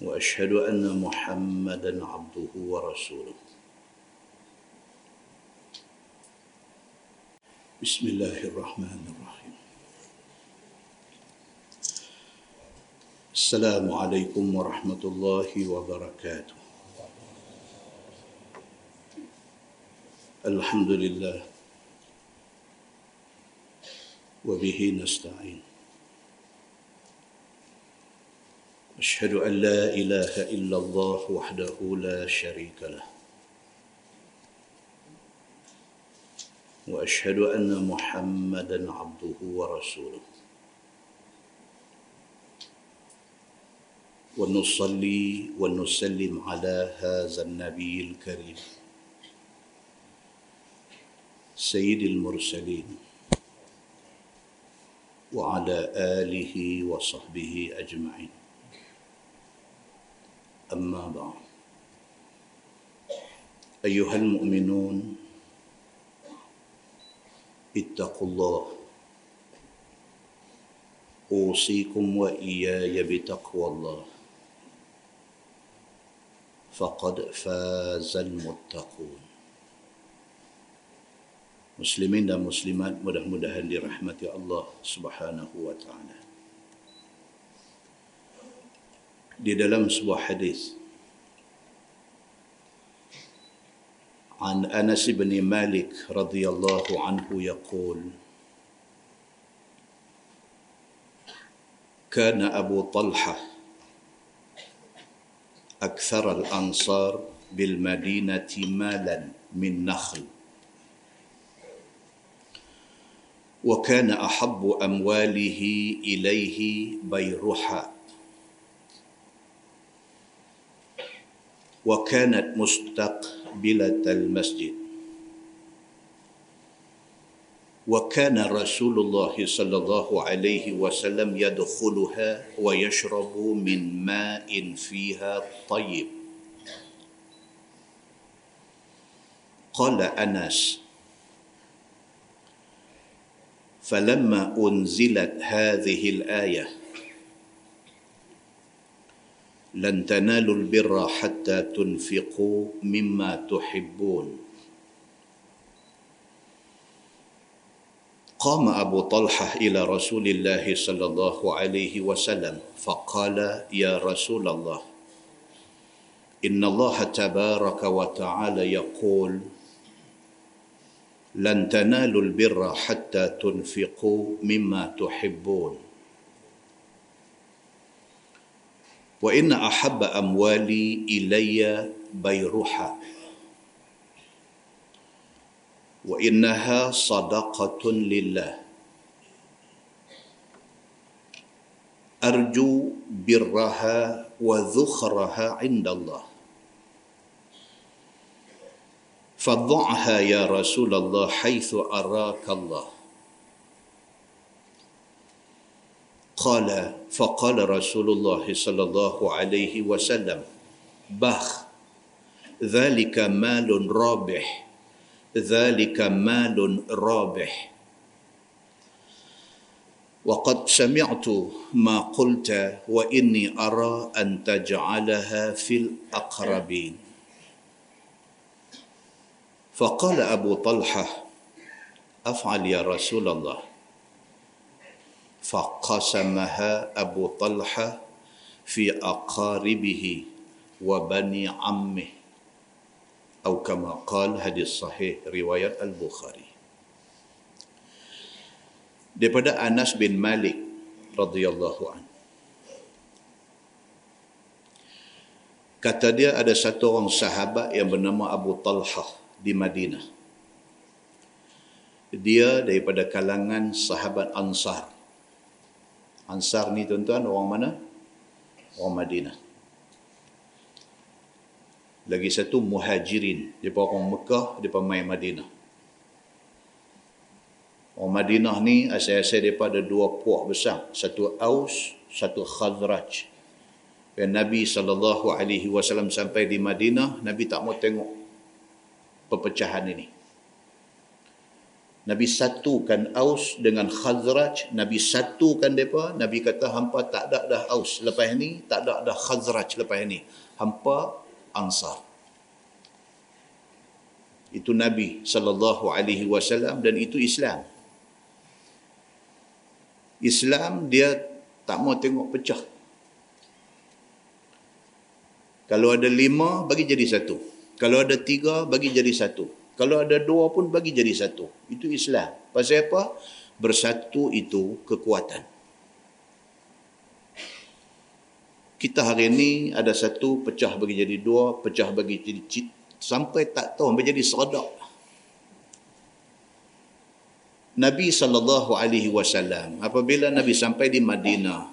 وأشهد أن محمدا عبده ورسوله. بسم الله الرحمن الرحيم. السلام عليكم ورحمة الله وبركاته. الحمد لله. وبه نستعين. أشهد أن لا إله إلا الله وحده لا شريك له. وأشهد أن محمدا عبده ورسوله. ونصلي ونسلم على هذا النبي الكريم. سيد المرسلين. وعلى آله وصحبه أجمعين. أما بعد. أيها المؤمنون اتقوا الله. أوصيكم وإياي بتقوى الله. فقد فاز المتقون. مسلمين ومسلمات مدح مدح لرحمة الله سبحانه وتعالى di dalam sebuah hadis. عن أنس بن مالك رضي الله عنه يقول كان أبو طلحة أكثر الأنصار بالمدينة مالا من نخل وكان أحب أمواله إليه بيرحاء وكانت مستقبلة المسجد. وكان رسول الله صلى الله عليه وسلم يدخلها ويشرب من ماء فيها طيب. قال أنس فلما أنزلت هذه الآية لن تنالوا البر حتى تنفقوا مما تحبون. قام أبو طلحة إلى رسول الله صلى الله عليه وسلم فقال يا رسول الله إن الله تبارك وتعالى يقول لن تنالوا البر حتى تنفقوا مما تحبون وإن أحب أموالي إلي بيرحة وإنها صدقة لله. أرجو برها وذخرها عند الله. فضعها يا رسول الله حيث أراك الله. قال فقال رسول الله صلى الله عليه وسلم بخ ذلك مال رابح ذلك مال رابح. وقد سمعت ما قلت وإني أرى أن تجعلها في الأقربين. فقال أبو طلحة أفعل يا رسول الله. فقسمها أبو طلحة في أقاربه وبني عمه أو كما قال hadis sahih riwayat Al-Bukhari daripada Anas bin Malik radhiyallahu an kata dia ada satu orang sahabat yang bernama Abu Talhah di Madinah dia daripada kalangan sahabat Ansar Ansar ni tuan-tuan orang mana? Orang Madinah. Lagi satu muhajirin. Dia orang Mekah, dia main Madinah. Orang Madinah ni asal-asal daripada dua puak besar. Satu Aus, satu Khazraj. Dan Nabi SAW sampai di Madinah, Nabi tak mau tengok perpecahan ini. Nabi satukan Aus dengan Khazraj, Nabi satukan mereka, Nabi kata hampa tak ada dah Aus lepas ini, tak ada dah Khazraj lepas ini. Hampa Ansar. Itu Nabi sallallahu alaihi wasallam dan itu Islam. Islam dia tak mau tengok pecah. Kalau ada lima, bagi jadi satu. Kalau ada tiga, bagi jadi satu. Kalau ada dua pun, bagi jadi satu. Itu Islam. Pasal apa? Bersatu itu kekuatan. kita hari ini ada satu pecah bagi jadi dua, pecah bagi jadi cik, sampai tak tahu sampai jadi seradak. Nabi sallallahu alaihi wasallam apabila Nabi sampai di Madinah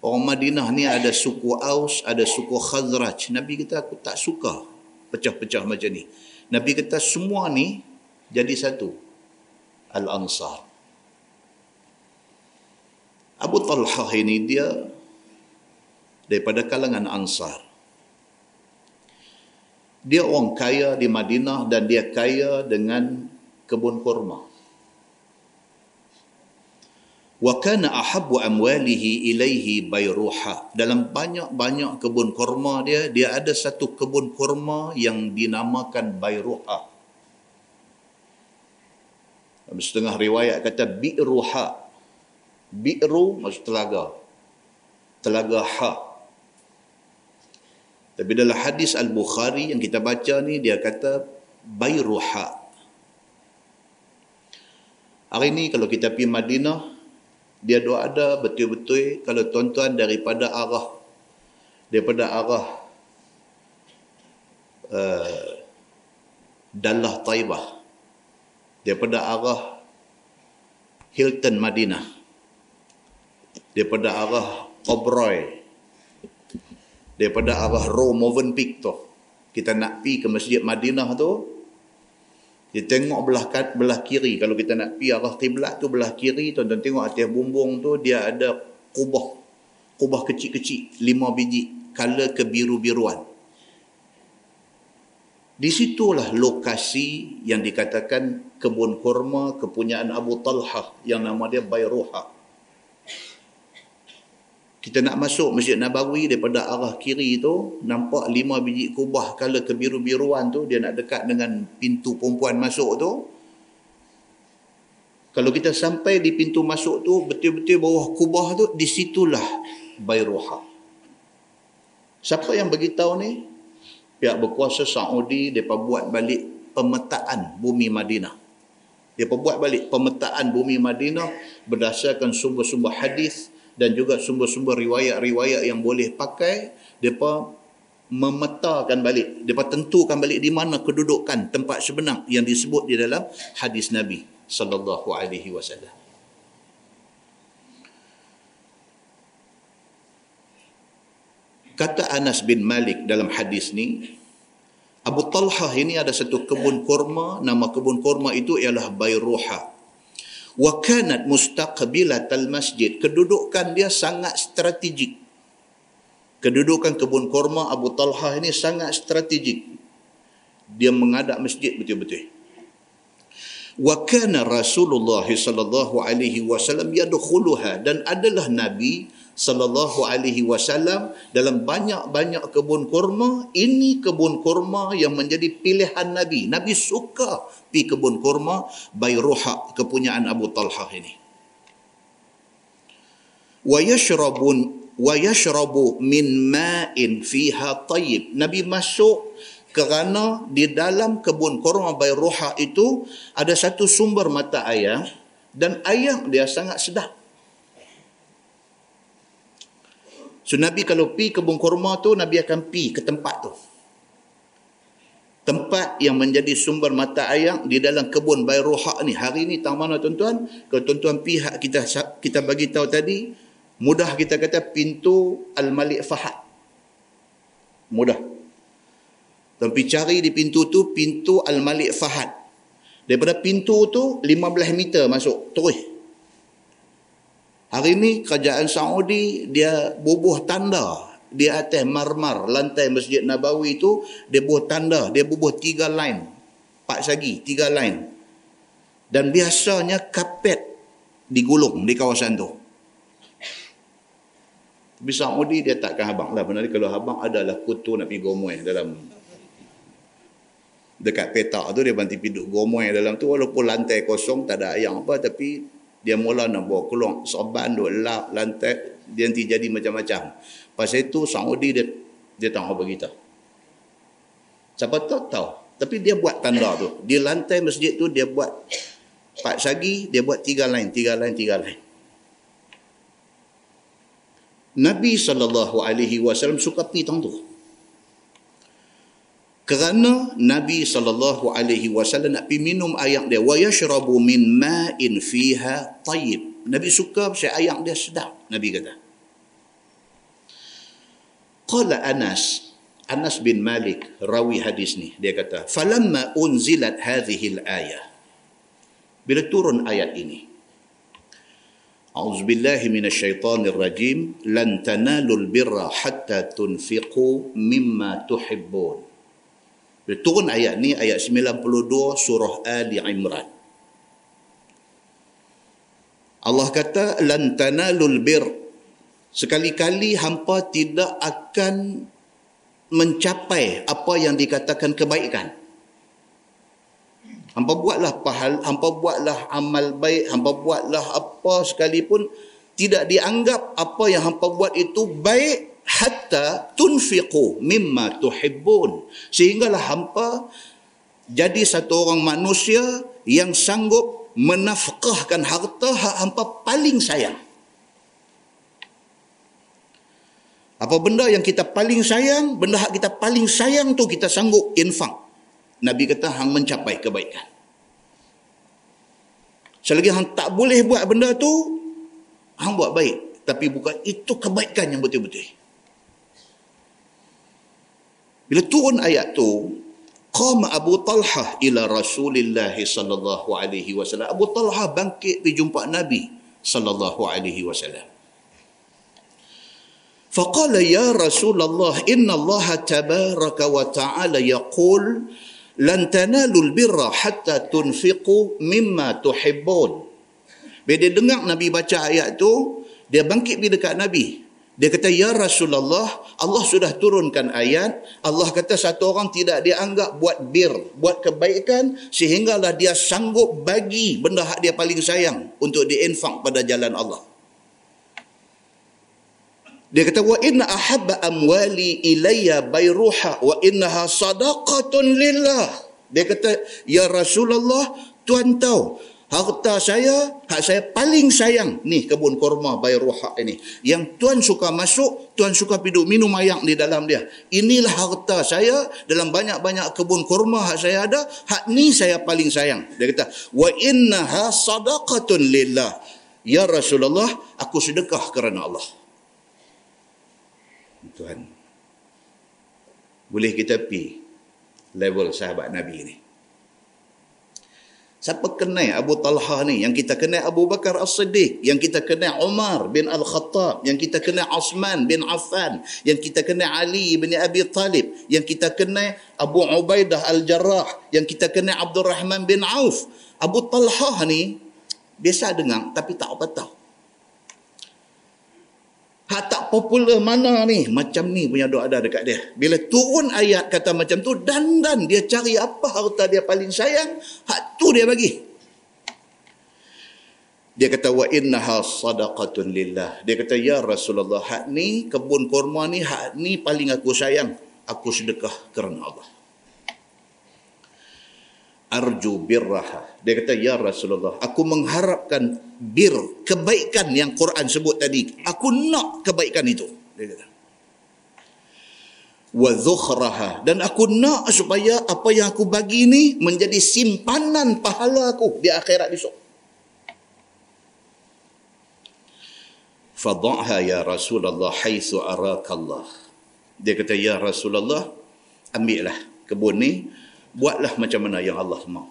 orang Madinah ni ada suku Aus, ada suku Khazraj. Nabi kata aku tak suka pecah-pecah macam ni. Nabi kata semua ni jadi satu. Al-Ansar. Abu Talhah ini dia daripada kalangan Ansar. Dia orang kaya di Madinah dan dia kaya dengan kebun kurma. Wa kana ahabbu amwalihi ilaihi bayruha. Dalam banyak-banyak kebun kurma dia, dia ada satu kebun kurma yang dinamakan bayruha. Dalam setengah riwayat kata bi'ruha. Bi'ru maksud telaga. Telaga ha. Tapi dalam hadis Al-Bukhari yang kita baca ni dia kata Bayruha. Hari ni kalau kita pergi Madinah dia doa ada betul-betul kalau tuan-tuan daripada arah daripada arah uh, Dallah Taibah daripada arah Hilton Madinah daripada arah Obroy daripada arah Rome Movenpick tu kita nak pi ke Masjid Madinah tu kita tengok belah belah kiri. Kalau kita nak pi arah kiblat tu belah kiri tuan-tuan tengok atas bumbung tu dia ada kubah. Kubah kecil-kecil lima biji. Color kebiru-biruan. Di situlah lokasi yang dikatakan kebun kurma kepunyaan Abu Talhah yang nama dia Bayruha kita nak masuk Masjid Nabawi daripada arah kiri tu nampak lima biji kubah kala kebiru-biruan tu dia nak dekat dengan pintu perempuan masuk tu. Kalau kita sampai di pintu masuk tu betul-betul bawah kubah tu di situlah Bayruha siapa yang beritahu ni? Pihak berkuasa Saudi mereka buat balik pemetaan bumi Madinah. Dia buat balik pemetaan bumi Madinah berdasarkan sumber-sumber hadis dan juga sumber-sumber riwayat-riwayat yang boleh pakai depa memetakan balik depa tentukan balik di mana kedudukan tempat sebenar yang disebut di dalam hadis Nabi sallallahu alaihi wasallam. Kata Anas bin Malik dalam hadis ni Abu Talhah ini ada satu kebun kurma nama kebun kurma itu ialah Bayruha wa kanat mustaqbilatal masjid. Kedudukan dia sangat strategik. Kedudukan kebun kurma Abu Talha ini sangat strategik. Dia mengadap masjid betul-betul. Wa kana Rasulullah sallallahu alaihi wasallam yadkhuluha dan adalah nabi sallallahu alaihi wasallam dalam banyak-banyak kebun kurma ini kebun kurma yang menjadi pilihan nabi. Nabi suka pi kebun kurma bayruha kepunyaan Abu Talha ini. Wa yashrabun wa yashrabu min ma'in fiha tayyib. Nabi masuk kerana di dalam kebun kurma bayruha itu ada satu sumber mata air dan air dia sangat sedap So Nabi kalau pi kebun kurma tu Nabi akan pi ke tempat tu. Tempat yang menjadi sumber mata air di dalam kebun Bayruha ni. Hari ni tahu mana tuan-tuan? Kalau tuan-tuan pihak kita kita bagi tahu tadi, mudah kita kata pintu Al-Malik Fahad. Mudah. Tapi cari di pintu tu, pintu Al-Malik Fahad. Daripada pintu tu, 15 meter masuk. Terus. Hari ni kerajaan Saudi dia bubuh tanda di atas marmar lantai Masjid Nabawi tu dia bubuh tanda, dia bubuh tiga line. Pak sagi, tiga line. Dan biasanya kapet digulung di kawasan tu. Tapi Saudi dia takkan habang lah. Benar kalau habang adalah kutu nak pergi gomoy dalam dekat petak tu dia bantu piduk gomoy dalam tu walaupun lantai kosong tak ada ayam apa tapi dia mula nak bawa keluar soban duk lap lantai dia nanti jadi macam-macam. Pasal itu Saudi dia dia tahu bagi kita siapa tahu tahu. Tapi dia buat tanda tu. Di lantai masjid tu dia buat pak sagi dia buat tiga line tiga line tiga line Nabi SAW suka tang tu kerana Nabi sallallahu alaihi wasallam nak pi minum air dia wa yashrabu min ma'in fiha tayyib. Nabi suka pasal air dia sedap, Nabi kata. Qala Anas, Anas bin Malik rawi hadis ni, dia kata, "Falamma unzilat hadhihi al-ayah." Bila turun ayat ini. A'udzu billahi minasyaitonir rajim, "Lan tanalul birra hatta tunfiqu mimma tuhibbun." Bila turun ayat ni, ayat 92 surah Ali Imran. Allah kata, lan tanalul bir. Sekali-kali hampa tidak akan mencapai apa yang dikatakan kebaikan. Hampa buatlah pahal, hampa buatlah amal baik, hampa buatlah apa sekalipun tidak dianggap apa yang hampa buat itu baik hatta tunfiqu mimma tuhibbun. Sehinggalah hampa jadi satu orang manusia yang sanggup menafkahkan harta hak hampa paling sayang. Apa benda yang kita paling sayang benda hak kita paling sayang tu kita sanggup infak. Nabi kata hang mencapai kebaikan. Selagi hang tak boleh buat benda tu hang buat baik. Tapi bukan itu kebaikan yang betul-betul bila turun ayat tu, qama Abu Talhah ila Rasulillah sallallahu alaihi wasallam. Abu Talhah bangkit pergi jumpa Nabi sallallahu alaihi wasallam. Faqala ya Rasulullah inna Allah tabaraka wa ta'ala yaqul lan tanalul birra hatta tunfiqu mimma tuhibbun. Bila dia dengar Nabi baca ayat tu, dia bangkit pergi dekat Nabi dia kata, Ya Rasulullah, Allah sudah turunkan ayat. Allah kata satu orang tidak dianggap buat bir, buat kebaikan, sehinggalah dia sanggup bagi benda hak dia paling sayang untuk diinfak pada jalan Allah. Dia kata, Wa inna ahabba amwali ilayya bayruha wa innaha sadaqatun lillah. Dia kata, Ya Rasulullah, Tuan tahu, harta saya, hak saya paling sayang ni kebun korma Bayruha ini. Yang tuan suka masuk, tuan suka piduk minum air di dalam dia. Inilah harta saya dalam banyak-banyak kebun korma hak saya ada, hak ni saya paling sayang. Dia kata, "Wa innaha sadaqatun lillah." Ya Rasulullah, aku sedekah kerana Allah. Tuhan. Boleh kita pi level sahabat Nabi ini. Siapa kenal Abu Talha ni? Yang kita kenal Abu Bakar As-Siddiq. Yang kita kenal Umar bin Al-Khattab. Yang kita kenal Osman bin Affan. Yang kita kenal Ali bin Abi Talib. Yang kita kenal Abu Ubaidah Al-Jarrah. Yang kita kenal Abdul Rahman bin Auf. Abu Talha ni biasa dengar tapi tak apa tahu. Hak tak popular mana ni? Macam ni punya doa ada dekat dia. Bila turun ayat kata macam tu, dan dan dia cari apa harta dia paling sayang, hak tu dia bagi. Dia kata, wa innaha sadaqatun lillah. Dia kata, ya Rasulullah, hak ni, kebun kurma ni, hak ni paling aku sayang. Aku sedekah kerana Allah arju birraha. Dia kata, Ya Rasulullah, aku mengharapkan bir, kebaikan yang Quran sebut tadi. Aku nak kebaikan itu. Dia kata. Wa dhukhraha. Dan aku nak supaya apa yang aku bagi ini menjadi simpanan pahala aku di akhirat besok. Fadha'ha ya Rasulullah haitsu arakallah. Dia kata, Ya Rasulullah, ambillah kebun ni buatlah macam mana yang Allah mahu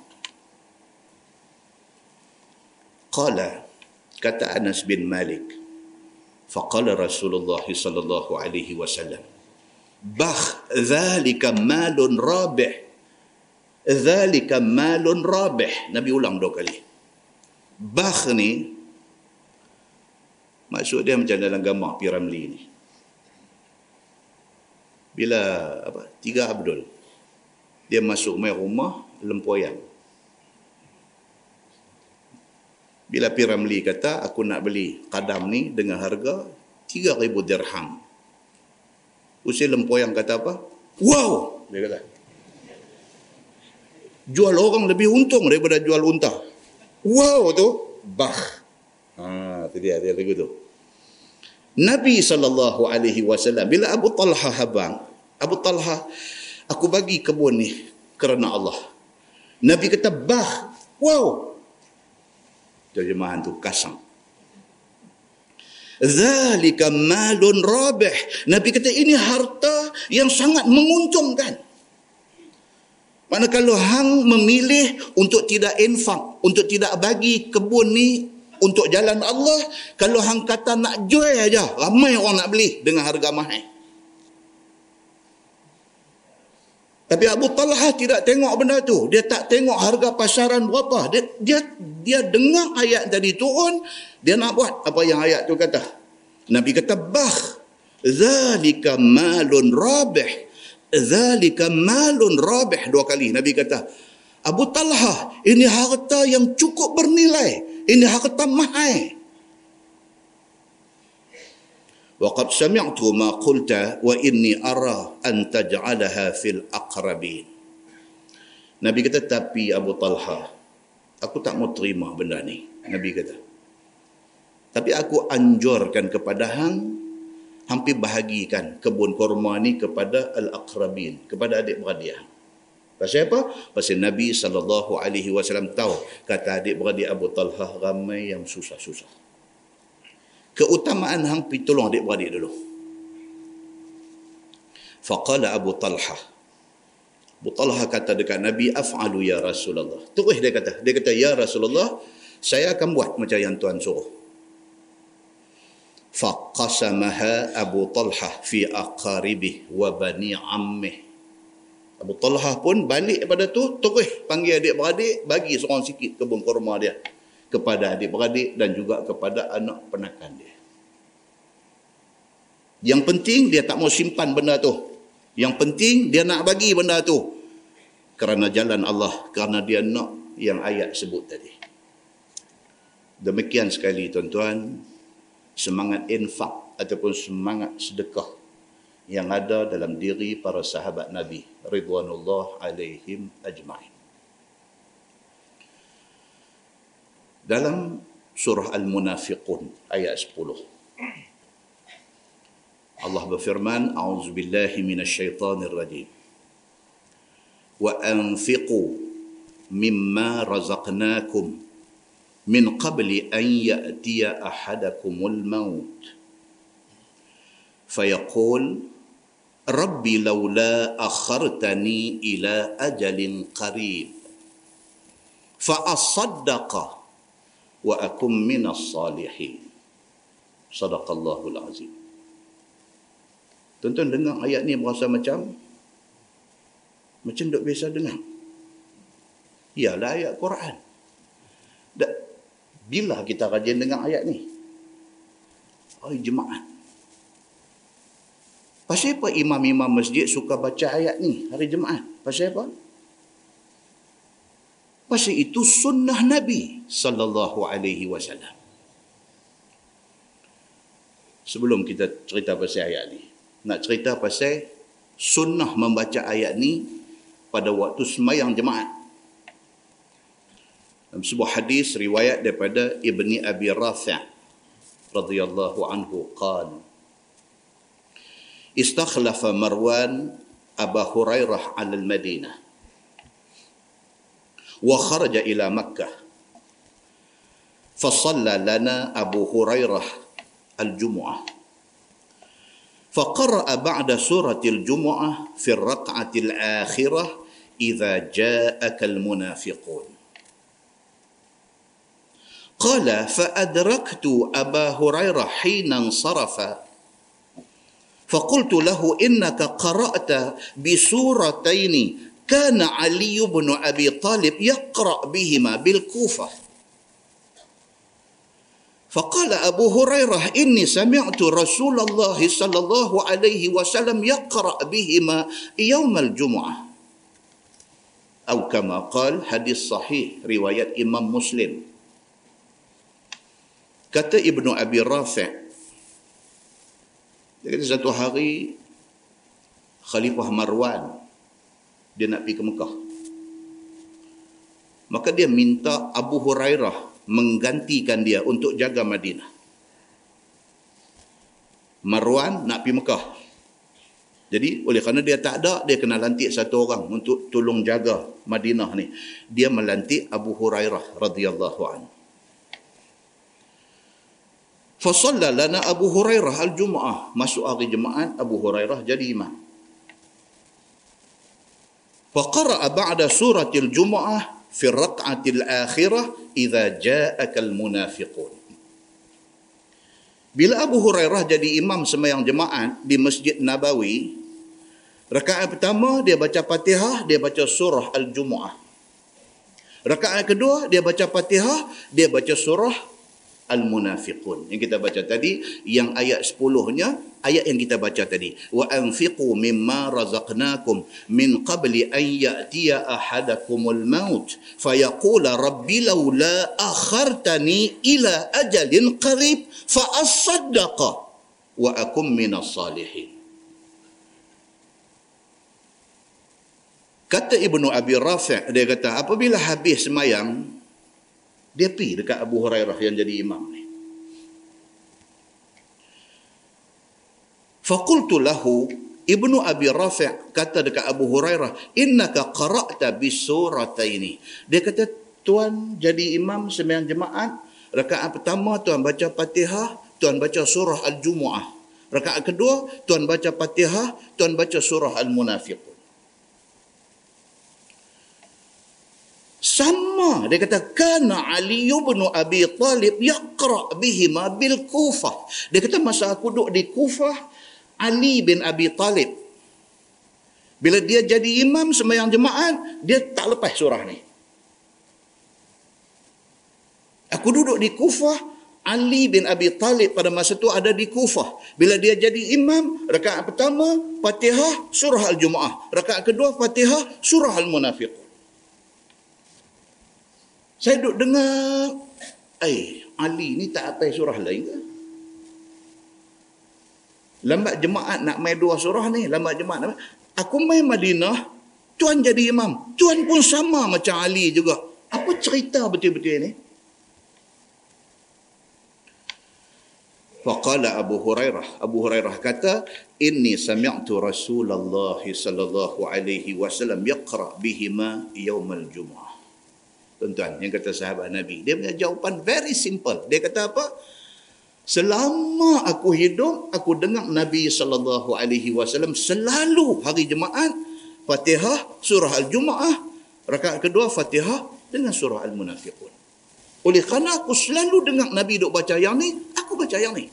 qala kata Anas bin Malik faqala Rasulullah sallallahu alaihi wasallam bakh dhalika malun rabih. Dhalika malun rabih. Nabi ulang dua kali. Bakh ni maksud dia macam dalam gambar piramli ni. Bila apa tiga Abdul dia masuk main rumah lempoyan. Bila Piramli kata aku nak beli kadam ni dengan harga 3000 dirham. Usia lempoyan kata apa? Wow! Dia kata. Jual orang lebih untung daripada jual unta. Wow! tu bah. Ha tu dia dia lagu tu. Nabi wasallam bila Abu Talha habang Abu Talha aku bagi kebun ni kerana Allah Nabi kata bah wow terjemahan tu kasang Zalika malun rabih. Nabi kata ini harta yang sangat menguntungkan. Mana kalau hang memilih untuk tidak infak, untuk tidak bagi kebun ni untuk jalan Allah, kalau hang kata nak jual aja, ramai orang nak beli dengan harga mahal. Tapi Abu Talha tidak tengok benda tu. Dia tak tengok harga pasaran berapa. Dia dia dia dengar ayat tadi turun, dia nak buat apa yang ayat tu kata. Nabi kata bah zalika malun rabih. Zalika malun rabih dua kali Nabi kata. Abu Talha, ini harta yang cukup bernilai. Ini harta mahal. وقد سمعت ما قلت وإني أرى أن تجعلها في الأقربين Nabi kata tapi Abu Talha aku tak mau terima benda ni Nabi kata tapi aku anjurkan kepada hang hampir bahagikan kebun kurma ni kepada al-aqrabin kepada adik-beradik Pasal apa? Pasal Nabi sallallahu alaihi wasallam tahu kata adik-beradik Abu Talha ramai yang susah-susah keutamaan hang pi tolong adik-beradik dulu. Faqala Abu Talha. Abu Talha kata dekat Nabi, af'alu ya Rasulullah. Terus dia kata, dia kata, ya Rasulullah, saya akan buat macam yang Tuhan suruh. Faqasamaha Abu Talha fi aqaribih wa bani ammih. Abu Talha pun balik pada tu, terus panggil adik-beradik, bagi seorang sikit kebun kurma dia kepada adik-beradik dan juga kepada anak penakan dia. Yang penting dia tak mau simpan benda tu. Yang penting dia nak bagi benda tu. Kerana jalan Allah, kerana dia nak yang ayat sebut tadi. Demikian sekali tuan-tuan, semangat infak ataupun semangat sedekah yang ada dalam diri para sahabat Nabi ridwanullah alaihim ajma'in. Dalam surah Al-Munafiqun ayat 10. Allah berfirman, "A'udzu billahi minasyaitonir rajim." Wa anfiqu mimma razaqnakum min qabli an ya'tiya ahadakumul maut fayaqul rabbi laula akhartani ila ajalin qarib fa asaddaqa wa akum minas salihin. Sadaqallahul azim. Tuan-tuan dengar ayat ni berasa macam macam dok biasa dengar. Ialah ayat Quran. Da, bila kita rajin dengar ayat ni? Oh, jemaah. Pasal apa imam-imam masjid suka baca ayat ni hari Jumaat? Pasal apa? Pasal itu sunnah Nabi sallallahu alaihi wasallam. Sebelum kita cerita pasal ayat ni, nak cerita pasal sunnah membaca ayat ni pada waktu semayang jemaat. Dalam sebuah hadis riwayat daripada Ibni Abi Rafi' radhiyallahu anhu qala Istakhlafa Marwan Abu Hurairah al-Madinah وخرج إلى مكة. فصلى لنا أبو هريرة الجمعة. فقرأ بعد سورة الجمعة في الركعة الآخرة إذا جاءك المنافقون. قال فأدركت أبا هريرة حين انصرف. فقلت له إنك قرأت بسورتين كان علي بن أبي طالب يقرأ بهما بالكوفة. فقال أبو هريرة إني سمعت رسول الله صلى الله عليه وسلم يقرأ بهما يوم الجمعة. أو كما قال حديث صحيح رواية إمام مسلم. kata Ibnu Abi Rafi' dia kata satu hari Khalifah Marwan dia nak pergi ke Mekah maka dia minta Abu Hurairah menggantikan dia untuk jaga Madinah. Marwan nak pergi Mekah. Jadi oleh kerana dia tak ada, dia kena lantik satu orang untuk tolong jaga Madinah ni. Dia melantik Abu Hurairah radhiyallahu anhu. Fasalla lana Abu Hurairah al-Jum'ah. Masuk hari Jumaat Abu Hurairah jadi imam. Ba'da suratil Jum'ah fi rak'atil akhirah idza ja'aka al munafiqun. Bila Abu Hurairah jadi imam sembahyang jemaat di Masjid Nabawi rakaat pertama dia baca Fatihah dia baca surah Al-Jumuah. Rakaat kedua dia baca Fatihah dia baca surah Al-Munafiqun. Yang kita baca tadi, yang ayat 10-nya, ayat yang kita baca tadi. Wa anfiqu mimma razaqnakum min qabli an ya'tiya ahadakumul maut fayaqula rabbi laula akhartani ila ajalin qarib fa asaddaqa wa akum minas salihin. Kata Ibnu Abi Rafi' dia kata apabila habis semayang dia pergi dekat Abu Hurairah yang jadi imam ni. Fakultu lahu Ibnu Abi Rafi' kata dekat Abu Hurairah, "Innaka qara'ta bi surataini." Dia kata, "Tuan jadi imam sembahyang jemaat, rakaat pertama tuan baca Fatihah, tuan baca surah Al-Jumuah. Rakaat kedua tuan baca Fatihah, tuan baca surah Al-Munafiqun." Sama dia kata kana ali bin abi talib yaqra bihima bil kufah dia kata masa aku duduk di kufah ali bin abi talib bila dia jadi imam sembahyang jemaat dia tak lepas surah ni aku duduk di kufah Ali bin Abi Talib pada masa itu ada di Kufah. Bila dia jadi imam, rakaat pertama Fatihah surah Al-Jumu'ah. Rakaat kedua Fatihah surah Al-Munafiqun. Saya duduk dengar, eh, Ali ni tak apa surah lain ke? Lambat jemaat nak main dua surah ni, lambat jemaat nak main. Aku main Madinah, tuan jadi imam. Tuan pun sama macam Ali juga. Apa cerita betul-betul ni? Faqala Abu Hurairah. Abu Hurairah kata, "Inni sami'tu Rasulullah sallallahu alaihi wasallam yaqra bihima yaumal Jumu'ah." Tuan-tuan yang kata sahabat Nabi. Dia punya jawapan very simple. Dia kata apa? Selama aku hidup, aku dengar Nabi sallallahu alaihi wasallam selalu hari Jumaat Fatihah surah Al-Jumaah, rakaat kedua Fatihah dengan surah Al-Munafiqun. Oleh kerana aku selalu dengar Nabi duk baca yang ni, aku baca yang ni.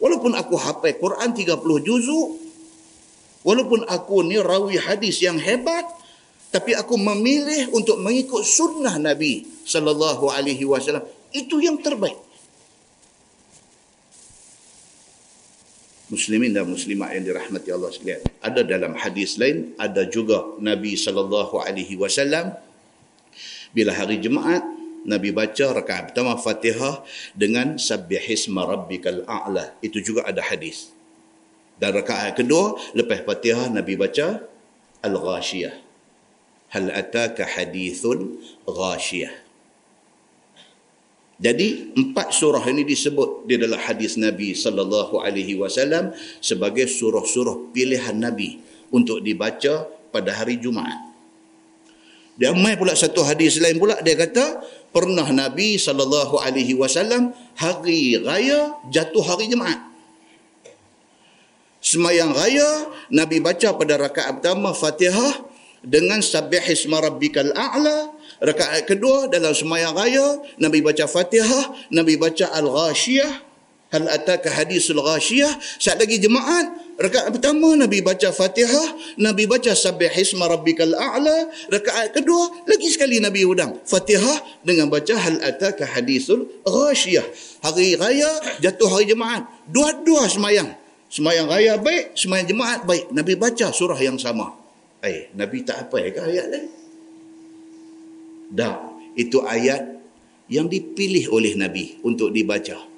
Walaupun aku hafal Quran 30 juzuk, walaupun aku ni rawi hadis yang hebat, tapi aku memilih untuk mengikut sunnah Nabi sallallahu alaihi wasallam. Itu yang terbaik. Muslimin dan muslimat yang dirahmati Allah sekalian ada dalam hadis lain ada juga Nabi sallallahu alaihi wasallam. Bila hari Jumaat Nabi baca rakaat pertama Fatihah dengan sabbihisma rabbikal a'la. Itu juga ada hadis. Dan rakaat kedua lepas Fatihah Nabi baca al-ghashiyah hal ataka hadithun ghashiyah jadi empat surah ini disebut di dalam hadis Nabi sallallahu alaihi wasallam sebagai surah-surah pilihan Nabi untuk dibaca pada hari Jumaat. Dia mai pula satu hadis lain pula dia kata pernah Nabi sallallahu alaihi wasallam hari raya jatuh hari Jumaat. Semayang raya Nabi baca pada rakaat pertama Fatihah dengan sabbihisma rabbikal a'la. Rakaat kedua dalam semayang raya Nabi baca Fatihah Nabi baca al-ghashiyah. Hal ataka hadisul ghashiyah? Saat lagi jemaat rakaat pertama Nabi baca Fatihah Nabi baca sabbihisma rabbikal a'la. Rakaat kedua lagi sekali Nabi udang Fatihah dengan baca hal ataka hadisul ghashiyah. Hari raya jatuh hari jemaat. Dua-dua semayang. Semayang raya baik semayang jemaat baik. Nabi baca surah yang sama eh Nabi tak apa ke ayat lain dah itu ayat yang dipilih oleh Nabi untuk dibaca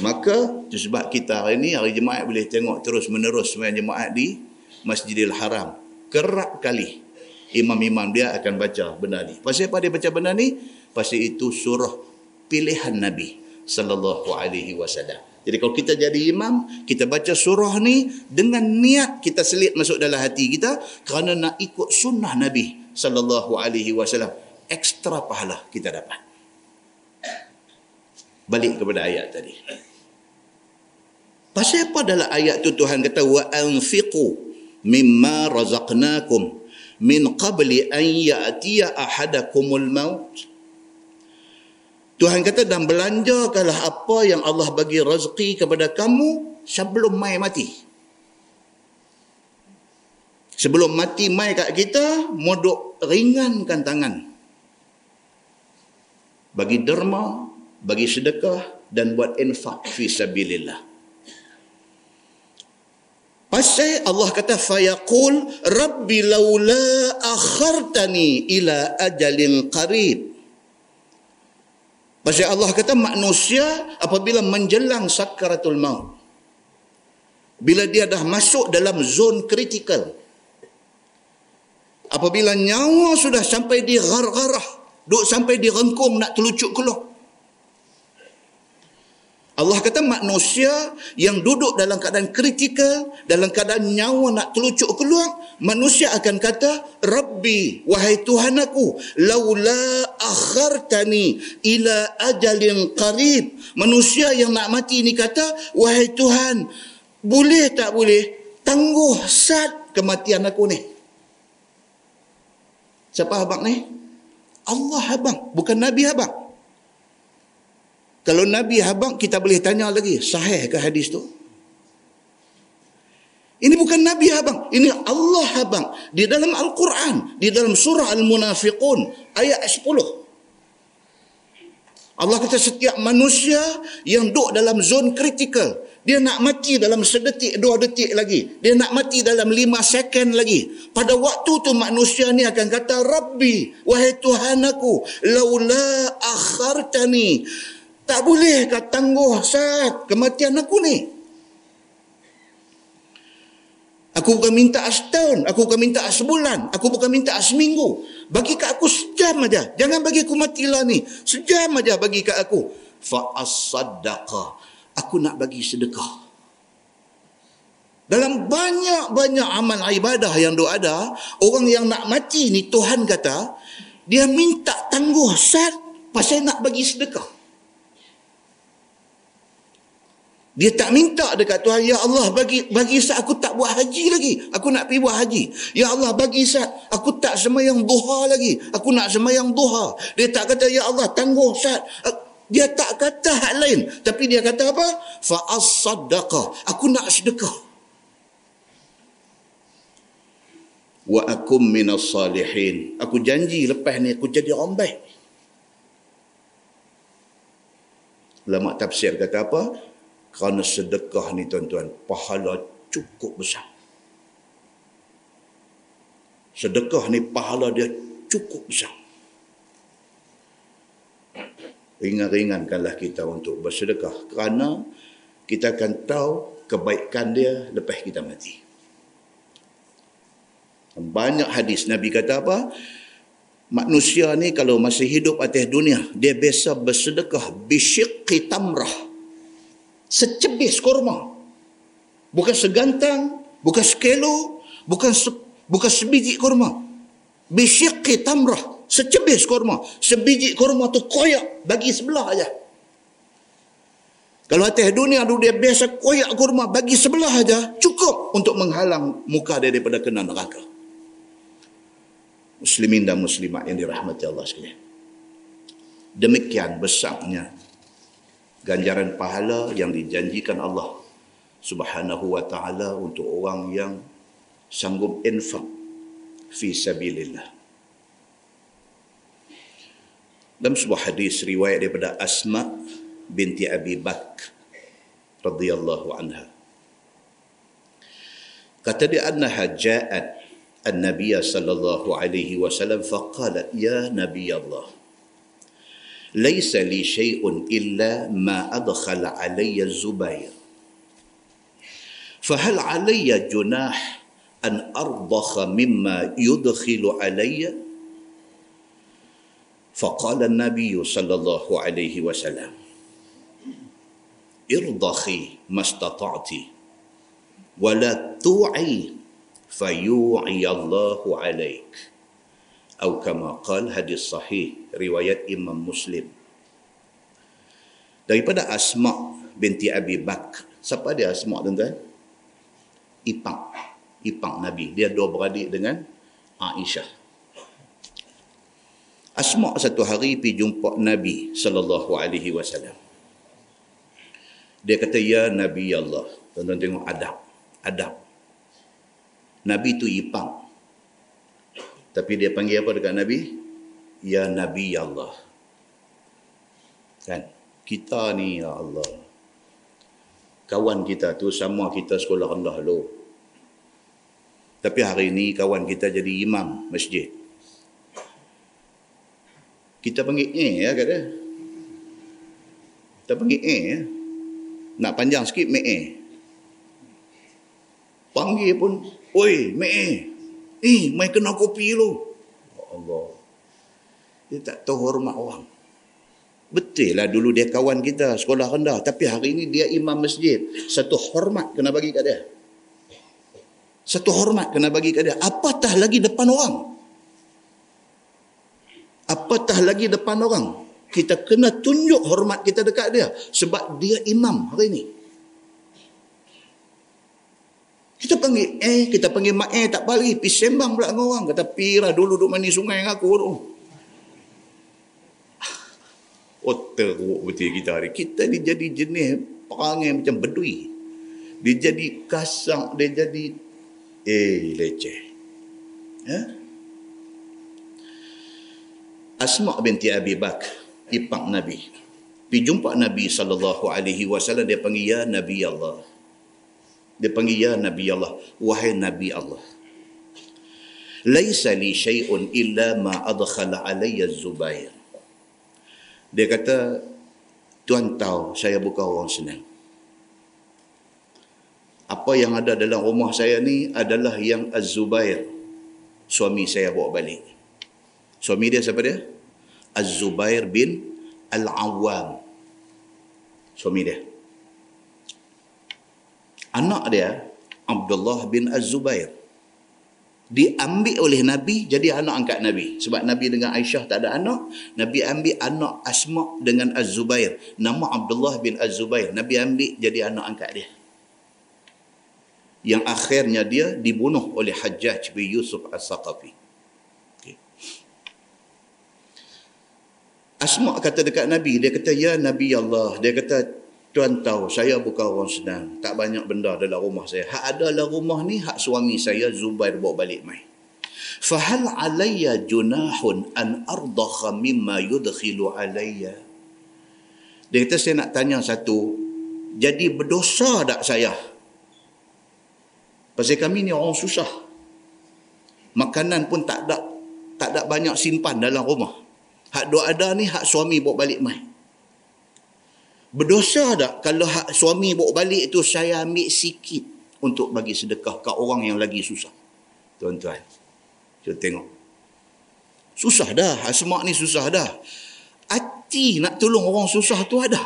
Maka sebab kita hari ini hari jemaat boleh tengok terus menerus sembahyang jemaat di Masjidil Haram. Kerap kali imam-imam dia akan baca benda ni. Pasal apa dia baca benda ni? Pasal itu surah pilihan Nabi sallallahu alaihi wasallam. Jadi kalau kita jadi imam, kita baca surah ni dengan niat kita selit masuk dalam hati kita kerana nak ikut sunnah Nabi sallallahu alaihi wasallam. Ekstra pahala kita dapat balik kepada ayat tadi. Pasal apa dalam ayat tu Tuhan kata wa anfiqu mimma razaqnakum min qabli an ya'tiya ahadakumul maut. Tuhan kata dan belanjakanlah apa yang Allah bagi rezeki kepada kamu sebelum mai mati. Sebelum mati mai kat kita, modok ringankan tangan. Bagi derma, bagi sedekah dan buat infak fi sabilillah. Pasal Allah kata fayaqul rabbi laula akhartani ila ajalin qarib. Pasal Allah kata manusia apabila menjelang sakaratul maut. Bila dia dah masuk dalam zon kritikal. Apabila nyawa sudah sampai di gar-garah, duk sampai di rengkung nak telucuk keluar. Allah kata manusia yang duduk dalam keadaan kritikal, dalam keadaan nyawa nak telucuk keluar, manusia akan kata, Rabbi, wahai Tuhan aku, laula akhartani ila ajalin qarib. Manusia yang nak mati ni kata, wahai Tuhan, boleh tak boleh tangguh saat kematian aku ni? Siapa abang ni? Allah abang, bukan Nabi abang. Kalau Nabi habang, kita boleh tanya lagi, sahih ke hadis tu? Ini bukan Nabi habang, ini Allah habang. Di dalam Al-Quran, di dalam surah Al-Munafiqun, ayat 10. Allah kata setiap manusia yang duduk dalam zon kritikal, dia nak mati dalam sedetik, dua detik lagi. Dia nak mati dalam lima second lagi. Pada waktu tu manusia ni akan kata, Rabbi, wahai Tuhan aku, laula akhartani, tak boleh kau tangguh saat kematian aku ni. Aku bukan minta setahun, aku bukan minta sebulan, aku bukan minta seminggu. Bagi kat aku sejam aja. Jangan bagi aku matilah ni. Sejam aja bagi kat aku. Fa as-saddaqa. Aku nak bagi sedekah. Dalam banyak-banyak amal ibadah yang doa ada, orang yang nak mati ni Tuhan kata, dia minta tangguh saat pasal nak bagi sedekah. Dia tak minta dekat Tuhan, Ya Allah bagi bagi saat aku tak buat haji lagi. Aku nak pergi buat haji. Ya Allah bagi saat aku tak semayang duha lagi. Aku nak semayang duha. Dia tak kata, Ya Allah tangguh saat. Dia tak kata hal lain. Tapi dia kata apa? Fa'as sadaqah. Aku nak sedekah. Wa akum minas salihin. Aku janji lepas ni aku jadi orang baik. Lama tafsir kata apa? Kerana sedekah ni tuan-tuan, pahala cukup besar. Sedekah ni pahala dia cukup besar. Ringan-ringankanlah kita untuk bersedekah. Kerana kita akan tahu kebaikan dia lepas kita mati. Banyak hadis Nabi kata apa? Manusia ni kalau masih hidup atas dunia, dia biasa bersedekah bisyikki tamrah secebis kurma. Bukan segantang, bukan sekelo, bukan se, bukan sebiji kurma. Bisyiqi tamrah. Secebis kurma. Sebiji kurma tu koyak bagi sebelah aja. Kalau atas dunia tu dia biasa koyak kurma bagi sebelah aja cukup untuk menghalang muka dia daripada kena neraka. Muslimin dan muslimat yang dirahmati Allah sekalian. Demikian besarnya ganjaran pahala yang dijanjikan Allah Subhanahu wa taala untuk orang yang sanggup infak fi sabilillah. Dalam sebuah hadis riwayat daripada Asma binti Abi Bakr radhiyallahu anha. Kata dia annaha ja'at an-nabiy sallallahu alaihi wasallam faqala ya nabiy Allah ليس لي شيء إلا ما أدخل علي الزبير. فهل علي جناح أن أرضخ مما يدخل علي؟ فقال النبي صلى الله عليه وسلم ارضخي ما استطعت ولا توعي فيوعي الله عليك. atau kama qal hadis sahih riwayat Imam Muslim. Daripada Asma binti Abi Bak siapa dia Asma tuan-tuan? Ipang. Ipang Nabi. Dia dua beradik dengan Aisyah. Asma satu hari pi jumpa Nabi sallallahu alaihi wasallam. Dia kata ya Nabi Allah. Tuan-tuan tengok adab. Adab. Nabi tu ipang. Tapi dia panggil apa dekat Nabi? Ya Nabi ya Allah. Kan? Kita ni ya Allah. Kawan kita tu sama kita sekolah rendah lo. Tapi hari ini kawan kita jadi imam masjid. Kita panggil eh ya kata. Kita panggil eh ya. Nak panjang sikit me eh. Panggil pun Oi, me. Eh, mai kena kopi lu. Ya Allah. Dia tak tahu hormat orang. Betul lah dulu dia kawan kita sekolah rendah. Tapi hari ini dia imam masjid. Satu hormat kena bagi kat dia. Satu hormat kena bagi kat dia. Apatah lagi depan orang. Apatah lagi depan orang. Kita kena tunjuk hormat kita dekat dia. Sebab dia imam hari ini. Kita panggil eh, kita panggil mak eh, tak balik. Pergi sembang pula dengan orang. Kata, pira dulu duduk mandi sungai dengan aku tu. Oh, teruk betul kita hari. Kita ni jadi jenis perangai macam bedui. Dia jadi kasang, dia jadi eh, leceh. Ya? Asma' binti Abi Bak, ipang Nabi. Pergi jumpa Nabi SAW, dia panggil, Ya Nabi Allah. Dia panggil ya Nabi Allah, wahai Nabi Allah. Laisa li syai'un illa ma adkhala alayya Zubair. Dia kata, Tuan tahu saya bukan orang senang. Apa yang ada dalam rumah saya ni adalah yang Az-Zubair. Suami saya bawa balik. Suami dia siapa dia? Az-Zubair bin Al-Awwam. Suami dia anak dia Abdullah bin Az-Zubair. Diambil oleh Nabi jadi anak angkat Nabi. Sebab Nabi dengan Aisyah tak ada anak Nabi ambil anak Asma dengan Az-Zubair. Nama Abdullah bin Az-Zubair. Nabi ambil jadi anak angkat dia. Yang akhirnya dia dibunuh oleh Hajjaj bin Yusuf As-Saqafi. Okay. Asma kata dekat Nabi dia kata ya Nabi Allah dia kata Tuan tahu, saya bukan orang senang. Tak banyak benda dalam rumah saya. Hak ada dalam rumah ni, hak suami saya Zubair bawa balik mai. Fahal alayya junahun an ardakha mimma yudkhilu alayya. Dia kata, saya nak tanya satu. Jadi berdosa tak saya? Pasal kami ni orang susah. Makanan pun tak ada tak ada banyak simpan dalam rumah. Hak dua ada ni, hak suami bawa balik mai. Berdosa tak kalau hak suami bawa balik tu saya ambil sikit untuk bagi sedekah ke orang yang lagi susah. Tuan-tuan. Kita tengok. Susah dah. Asmak ni susah dah. Hati nak tolong orang susah tu ada.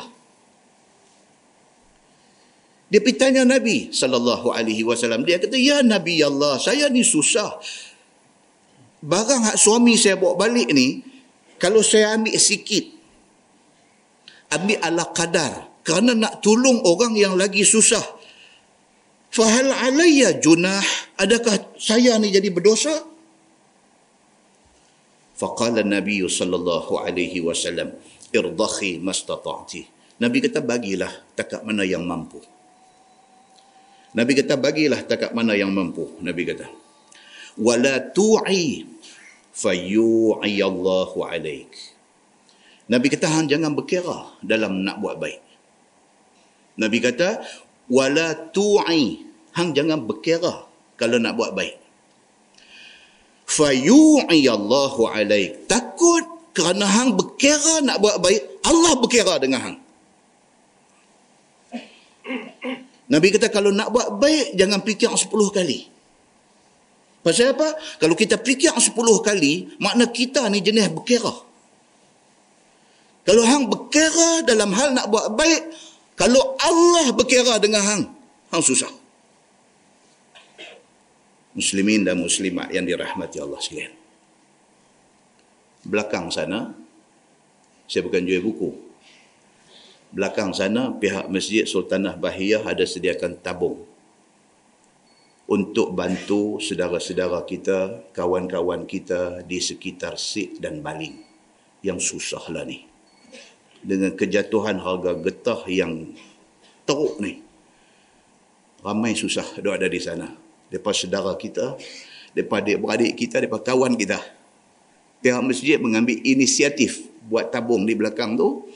Dia pergi tanya Nabi sallallahu alaihi wasallam. Dia kata, "Ya Nabi Allah, saya ni susah. barang hak suami saya bawa balik ni, kalau saya ambil sikit, ambil ala kadar, kerana nak tolong orang yang lagi susah, fahal alayya junah, adakah saya ni jadi berdosa? Faqala Nabi sallallahu alaihi wasallam, irdakhi mastata'ti. Nabi kata bagilah takat mana yang mampu. Nabi kata bagilah takat mana yang mampu. Nabi kata. Wala tu'i fayu'i Allahu alaik. Nabi kata hang jangan berkira dalam nak buat baik. Nabi kata wala tu'i hang jangan berkira kalau nak buat baik. Fayu'i Allahu alaik. Takut kerana hang berkira nak buat baik, Allah berkira dengan hang. Nabi kata kalau nak buat baik jangan fikir 10 kali. Pasal apa? Kalau kita fikir 10 kali, makna kita ni jenis berkira. Kalau hang berkira dalam hal nak buat baik, kalau Allah berkira dengan hang, hang susah. Muslimin dan muslimat yang dirahmati Allah sekalian. Belakang sana, saya bukan jual buku belakang sana pihak Masjid Sultanah Bahiyah ada sediakan tabung untuk bantu saudara-saudara kita, kawan-kawan kita di sekitar Sik dan Baling yang susah lah ni. Dengan kejatuhan harga getah yang teruk ni. Ramai susah duk ada di sana. Depa saudara kita, depa adik-beradik kita, depa kawan kita. Pihak masjid mengambil inisiatif buat tabung di belakang tu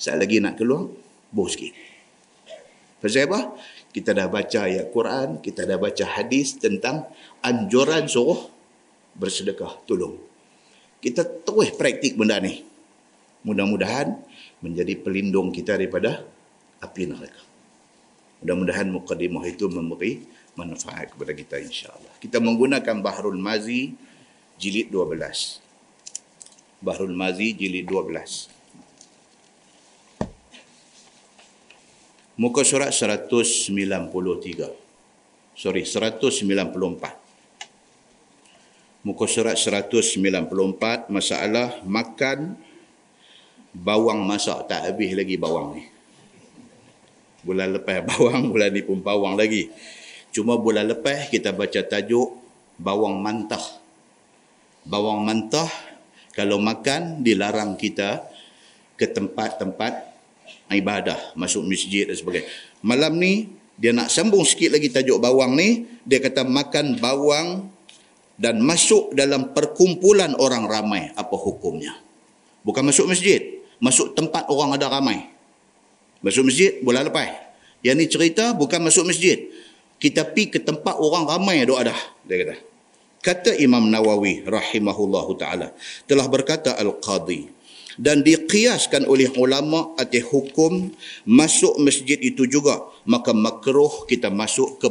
saat lagi nak keluar, boh sikit. Pasal apa? Kita dah baca ayat Quran, kita dah baca hadis tentang anjuran suruh bersedekah, tolong. Kita terus praktik benda ni. Mudah-mudahan menjadi pelindung kita daripada api neraka. Mudah-mudahan mukadimah itu memberi manfaat kepada kita insya-Allah. Kita menggunakan Bahrul Mazi jilid 12. Bahrul Mazi jilid 12. Muka surat 193. Sorry, 194. Muka surat 194, masalah makan bawang masak. Tak habis lagi bawang ni. Bulan lepas bawang, bulan ni pun bawang lagi. Cuma bulan lepas kita baca tajuk bawang mantah. Bawang mantah kalau makan dilarang kita ke tempat-tempat ibadah, masuk masjid dan sebagainya. Malam ni, dia nak sambung sikit lagi tajuk bawang ni, dia kata makan bawang dan masuk dalam perkumpulan orang ramai, apa hukumnya? Bukan masuk masjid, masuk tempat orang ada ramai. Masuk masjid, bulan lepas. Yang ni cerita bukan masuk masjid. Kita pi ke tempat orang ramai ada ada, dia kata. Kata Imam Nawawi rahimahullahu taala telah berkata al-qadhi dan dikiaskan oleh ulama atas hukum masuk masjid itu juga maka makruh kita masuk ke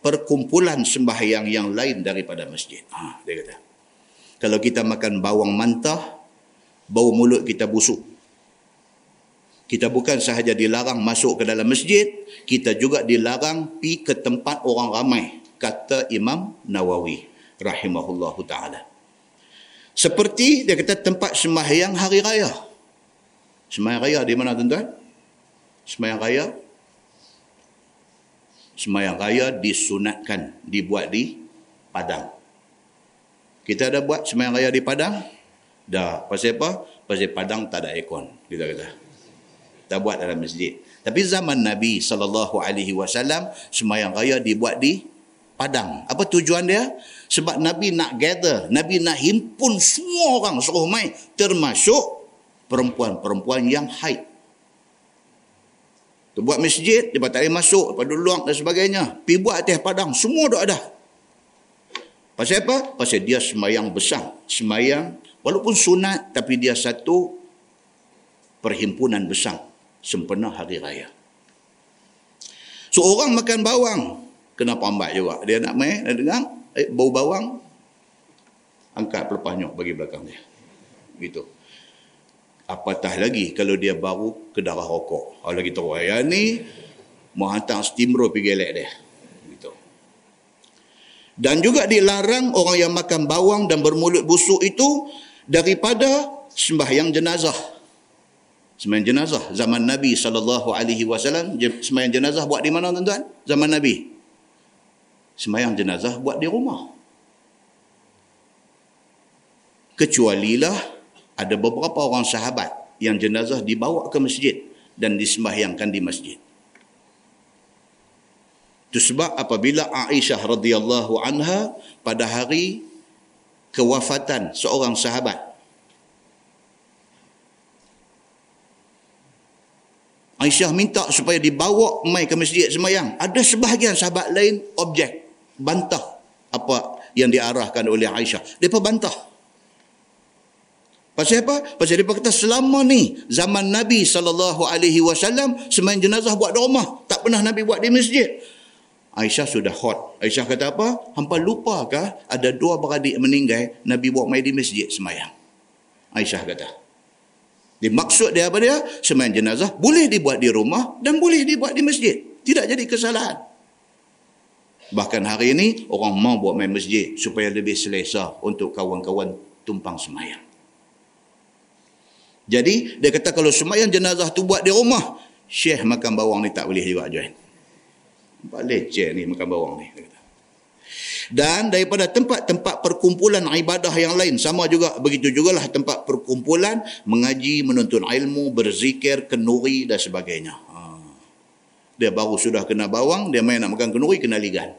perkumpulan sembahyang yang lain daripada masjid ha, dia kata kalau kita makan bawang mantah bau mulut kita busuk kita bukan sahaja dilarang masuk ke dalam masjid kita juga dilarang pi ke tempat orang ramai kata Imam Nawawi rahimahullahu taala seperti dia kata tempat sembahyang hari raya. Sembahyang raya di mana tuan-tuan? Sembahyang raya. Sembahyang raya disunatkan, dibuat di Padang. Kita ada buat sembahyang raya di Padang? Dah. Pasal apa? Pasal Padang tak ada aircon. Kita kata. Tak buat dalam masjid. Tapi zaman Nabi SAW, sembahyang raya dibuat di Padang. Apa tujuan dia? Sebab Nabi nak gather, Nabi nak himpun semua orang suruh mai termasuk perempuan-perempuan yang haid. Tu buat masjid, dia tak boleh masuk, pada luang dan sebagainya. Pi buat atas padang, semua dah ada. Pasal apa? Pasal dia semayang besar. Semayang, walaupun sunat, tapi dia satu perhimpunan besar. Sempena hari raya. So orang makan bawang, kena pambat juga. Dia nak main, nak dengar, eh, bau bawang angkat pelepah nyok bagi belakang dia gitu apatah lagi kalau dia baru ke darah rokok kalau tahu yang ni mau hantar steamroll pergi elek dia gitu Dan juga dilarang orang yang makan bawang dan bermulut busuk itu daripada sembahyang jenazah. Sembahyang jenazah zaman Nabi sallallahu alaihi wasallam sembahyang jenazah buat di mana tuan-tuan? Zaman Nabi. Sembahyang jenazah buat di rumah. Kecualilah ada beberapa orang sahabat yang jenazah dibawa ke masjid dan disembahyangkan di masjid. Itu sebab apabila Aisyah radhiyallahu anha pada hari kewafatan seorang sahabat Aisyah minta supaya dibawa mai ke masjid semayang. Ada sebahagian sahabat lain objek bantah apa yang diarahkan oleh Aisyah. Depa bantah. Pasal apa? Pasal dia kata selama ni zaman Nabi wasallam semain jenazah buat di rumah, tak pernah Nabi buat di masjid. Aisyah sudah hot. Aisyah kata apa? Hampa lupakah ada dua beradik meninggal, Nabi buat mai di masjid semayang. Aisyah kata. Dia maksud dia apa dia? Semayang jenazah boleh dibuat di rumah dan boleh dibuat di masjid. Tidak jadi kesalahan. Bahkan hari ini orang mau buat main masjid supaya lebih selesa untuk kawan-kawan tumpang semayang. Jadi dia kata kalau semayang jenazah tu buat di rumah, Syekh makan bawang ni tak boleh juga join. Balik leceh ni makan bawang ni. Dan daripada tempat-tempat perkumpulan ibadah yang lain. Sama juga, begitu jugalah tempat perkumpulan mengaji, menuntun ilmu, berzikir, kenuri dan sebagainya. Ha. Dia baru sudah kena bawang, dia main nak makan kenuri, kena ligan.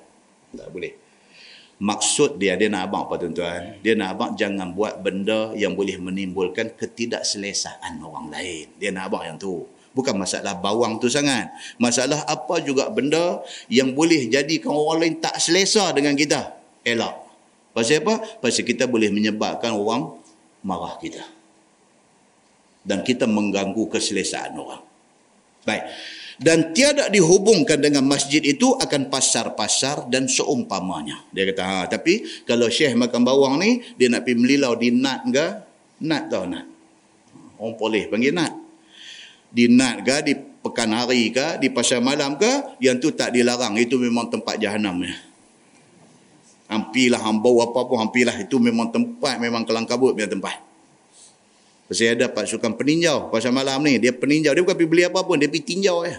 Tak boleh. Maksud dia, dia nak abang apa tuan-tuan? Dia nak abang jangan buat benda yang boleh menimbulkan ketidakselesaan orang lain. Dia nak abang yang tu. Bukan masalah bawang tu sangat. Masalah apa juga benda yang boleh jadikan orang lain tak selesa dengan kita. Elak. Pasal apa? Pasal kita boleh menyebabkan orang marah kita. Dan kita mengganggu keselesaan orang. Baik. Dan tiada dihubungkan dengan masjid itu akan pasar-pasar dan seumpamanya. Dia kata, ha, tapi kalau Syekh makan bawang ni, dia nak pergi melilau di nat ke? Nat tau nat. Orang boleh panggil nat di nat ke, di pekan hari ke, di pasal malam ke, yang tu tak dilarang. Itu memang tempat jahanam. Ya. Hampilah hambau apa pun, hampilah itu memang tempat, memang kelang kabut punya tempat. Pasal ada pasukan peninjau pasal malam ni. Dia peninjau, dia bukan pergi beli apa pun, dia pergi tinjau ya.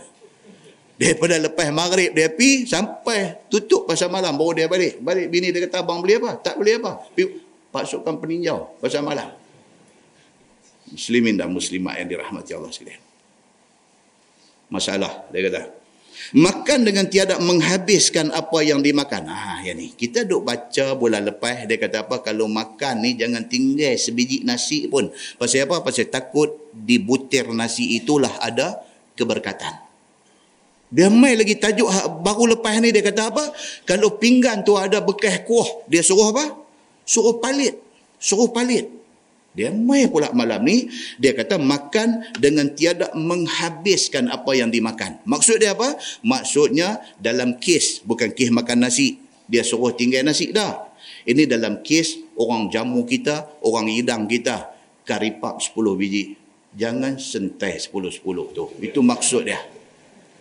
Daripada lepas maghrib dia pergi sampai tutup pasal malam baru dia balik. Balik bini dia kata abang beli apa? Tak beli apa. Pasukan peninjau pasal malam. Muslimin dan muslimat yang dirahmati Allah sekalian masalah dia kata. Makan dengan tiada menghabiskan apa yang dimakan. Ah ya ni. Kita duk baca bulan lepas dia kata apa kalau makan ni jangan tinggal sebiji nasi pun. Pasal apa? Pasal takut di butir nasi itulah ada keberkatan. Dia mai lagi tajuk baru lepas ni dia kata apa? Kalau pinggan tu ada bekas kuah dia suruh apa? Suruh palit. Suruh palit dia mai pula malam ni, dia kata makan dengan tiada menghabiskan apa yang dimakan. Maksud dia apa? Maksudnya dalam kes, bukan kes makan nasi. Dia suruh tinggal nasi dah. Ini dalam kes orang jamu kita, orang hidang kita. Karipap 10 biji. Jangan sentai 10-10 tu. Itu maksud dia.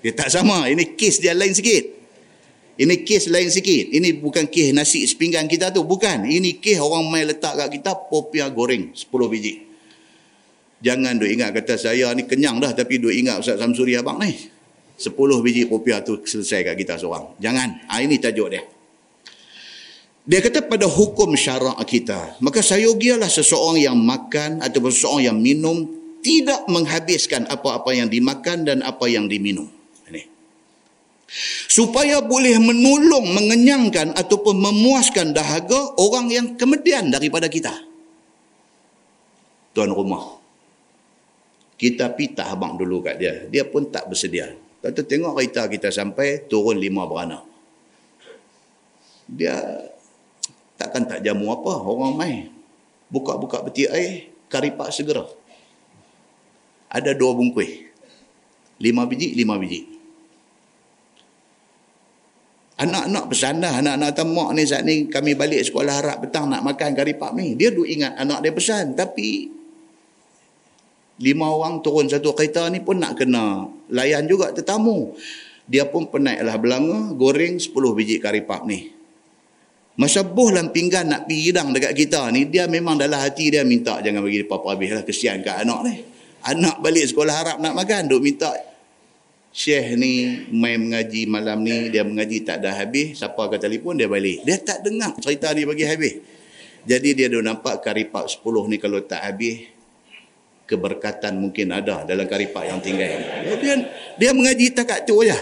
Dia tak sama. Ini kes dia lain sikit. Ini kes lain sikit. Ini bukan kes nasi sepinggan kita tu. Bukan. Ini kes orang main letak kat kita popiah goreng 10 biji. Jangan duk ingat kata saya ni kenyang dah tapi duk ingat Ustaz Samsuri abang ni. 10 biji popiah tu selesai kat kita seorang. Jangan. Ha, ini tajuk dia. Dia kata pada hukum syarak kita, maka sayogialah seseorang yang makan ataupun seseorang yang minum tidak menghabiskan apa-apa yang dimakan dan apa yang diminum supaya boleh menolong, mengenyangkan ataupun memuaskan dahaga orang yang kemudian daripada kita. Tuan rumah. Kita pitah abang dulu kat dia. Dia pun tak bersedia. Kata tengok kereta kita sampai turun lima beranak. Dia takkan tak jamu apa orang main. Buka-buka peti air, karipak segera. Ada dua bungkus. Lima biji, lima biji. Anak-anak pesan dah, anak-anak tamak ni saat ni kami balik sekolah harap petang nak makan kari pak ni. Dia duk ingat anak dia pesan. Tapi lima orang turun satu kereta ni pun nak kena layan juga tetamu. Dia pun penaiklah belanga goreng 10 biji kari pak ni. Masa boh dalam pinggan nak pergi hidang dekat kita ni, dia memang dalam hati dia minta jangan bagi apa-apa habis lah. Kesian kat anak ni. Anak balik sekolah harap nak makan, duk minta Syekh ni main mengaji malam ni, dia mengaji tak dah habis, siapa akan telefon dia balik. Dia tak dengar cerita dia bagi habis. Jadi dia dah nampak karipak 10 ni kalau tak habis, keberkatan mungkin ada dalam karipak yang tinggal. Dia, dia mengaji tak kat tu aja.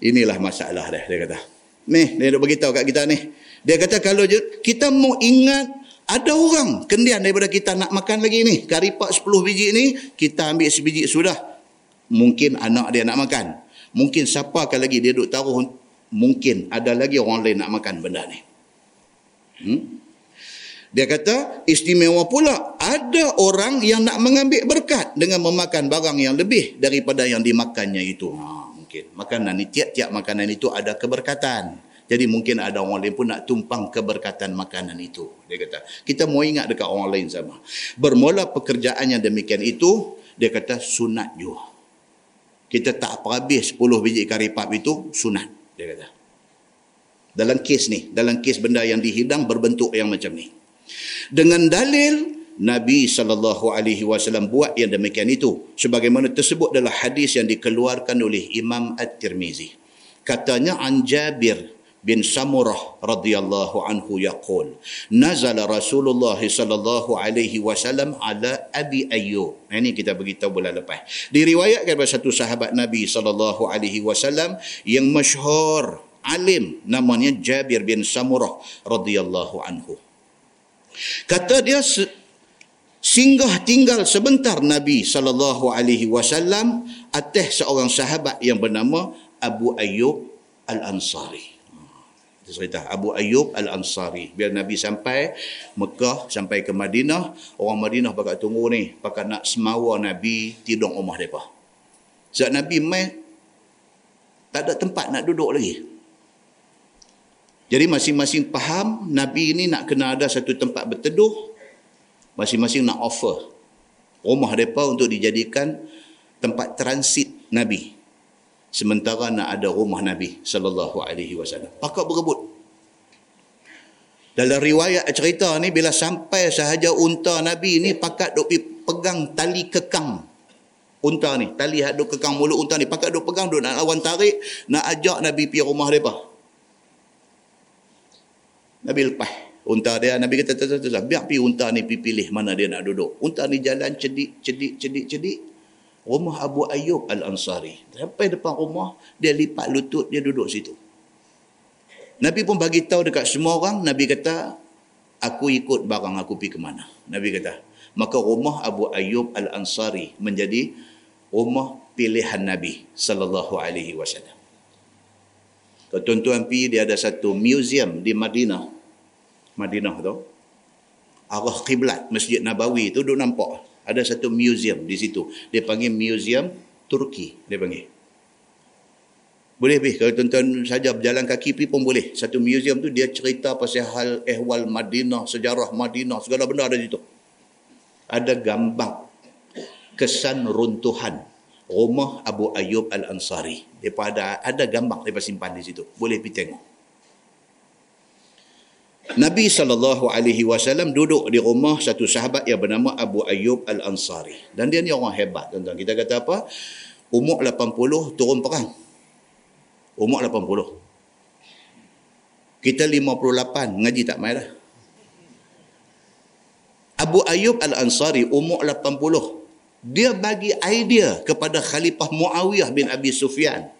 Inilah masalah dia, dia kata. Ni, dia nak beritahu kat kita ni. Dia kata kalau kita mau ingat ada orang kendian daripada kita nak makan lagi ni. Karipak 10 biji ni, kita ambil sebiji sudah. Mungkin anak dia nak makan. Mungkin siapa akan lagi dia duduk taruh. Mungkin ada lagi orang lain nak makan benda ni. Hmm? Dia kata istimewa pula ada orang yang nak mengambil berkat dengan memakan barang yang lebih daripada yang dimakannya itu. Ha, mungkin makanan ni tiap-tiap makanan itu ada keberkatan. Jadi mungkin ada orang lain pun nak tumpang keberkatan makanan itu. Dia kata, kita mau ingat dekat orang lain sama. Bermula pekerjaannya demikian itu, dia kata sunat juga. Kita tak habis 10 biji kari pap itu, sunat. Dia kata. Dalam kes ni, dalam kes benda yang dihidang berbentuk yang macam ni. Dengan dalil Nabi SAW buat yang demikian itu. Sebagaimana tersebut adalah hadis yang dikeluarkan oleh Imam At-Tirmizi. Katanya an Jabir bin Samurah radhiyallahu anhu yaqul nazala Rasulullah sallallahu alaihi wasallam ala Abi Ayyub. Ini kita beritahu bulan lepas. Diriwayatkan oleh satu sahabat Nabi sallallahu alaihi wasallam yang masyhur alim namanya Jabir bin Samurah radhiyallahu anhu. Kata dia singgah tinggal sebentar Nabi sallallahu alaihi wasallam atas seorang sahabat yang bernama Abu Ayyub Al-Ansari cerita Abu Ayyub Al-Ansari. Biar Nabi sampai Mekah, sampai ke Madinah, orang Madinah pakat tunggu ni, pakat nak semawa Nabi tidur rumah mereka. Sebab Nabi mai tak ada tempat nak duduk lagi. Jadi masing-masing faham Nabi ini nak kena ada satu tempat berteduh, masing-masing nak offer rumah mereka untuk dijadikan tempat transit Nabi sementara nak ada rumah Nabi sallallahu alaihi wasallam. Pakak berebut. Dalam riwayat cerita ni bila sampai sahaja unta Nabi ni pakat duk pegang tali kekang unta ni, tali hak duk kekang mulut unta ni, pakat duk pegang duk nak lawan tarik, nak ajak Nabi pergi rumah depa. Nabi lepas unta dia, Nabi kata, biar pergi unta ni pergi pilih mana dia nak duduk. Unta ni jalan cedik, cedik, cedik, cedik rumah Abu Ayyub Al-Ansari. Sampai depan rumah, dia lipat lutut, dia duduk situ. Nabi pun bagi tahu dekat semua orang, Nabi kata, aku ikut barang aku pergi ke mana. Nabi kata, maka rumah Abu Ayyub Al-Ansari menjadi rumah pilihan Nabi sallallahu alaihi wasallam. Kalau tuan-tuan pergi, dia ada satu museum di Madinah. Madinah tu. Arah kiblat Masjid Nabawi tu duk nampak ada satu museum di situ. Dia panggil Museum Turki. Dia panggil. Boleh pergi. Kalau tuan-tuan saja berjalan kaki pergi pun boleh. Satu museum tu dia cerita pasal hal ehwal Madinah, sejarah Madinah, segala benda ada di situ. Ada gambar kesan runtuhan rumah Abu Ayyub Al-Ansari. Dia ada ada gambar dia simpan di situ. Boleh pergi tengok. Nabi SAW duduk di rumah satu sahabat yang bernama Abu Ayyub Al-Ansari. Dan dia ni orang hebat. Tuan-tuan. Kita kata apa? Umur 80 turun perang. Umur 80. Kita 58 ngaji tak main dah. Abu Ayyub Al-Ansari umur 80. Dia bagi idea kepada Khalifah Muawiyah bin Abi Sufyan.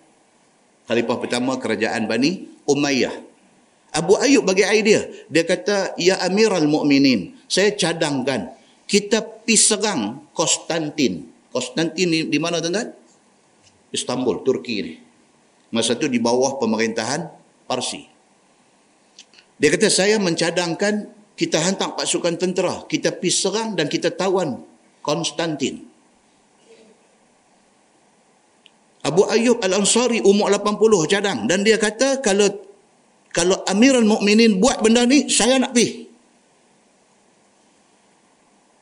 Khalifah pertama kerajaan Bani Umayyah. Abu Ayub bagi idea. Dia kata, Ya Amiral Mukminin, saya cadangkan kita pi serang Konstantin. Konstantin di, di mana tuan-tuan? Istanbul, Turki ni. Masa tu di bawah pemerintahan Parsi. Dia kata, saya mencadangkan kita hantar pasukan tentera. Kita pi serang dan kita tawan Konstantin. Abu Ayub Al-Ansari umur 80 cadang. Dan dia kata, kalau kalau Amirul Mukminin buat benda ni saya nak pergi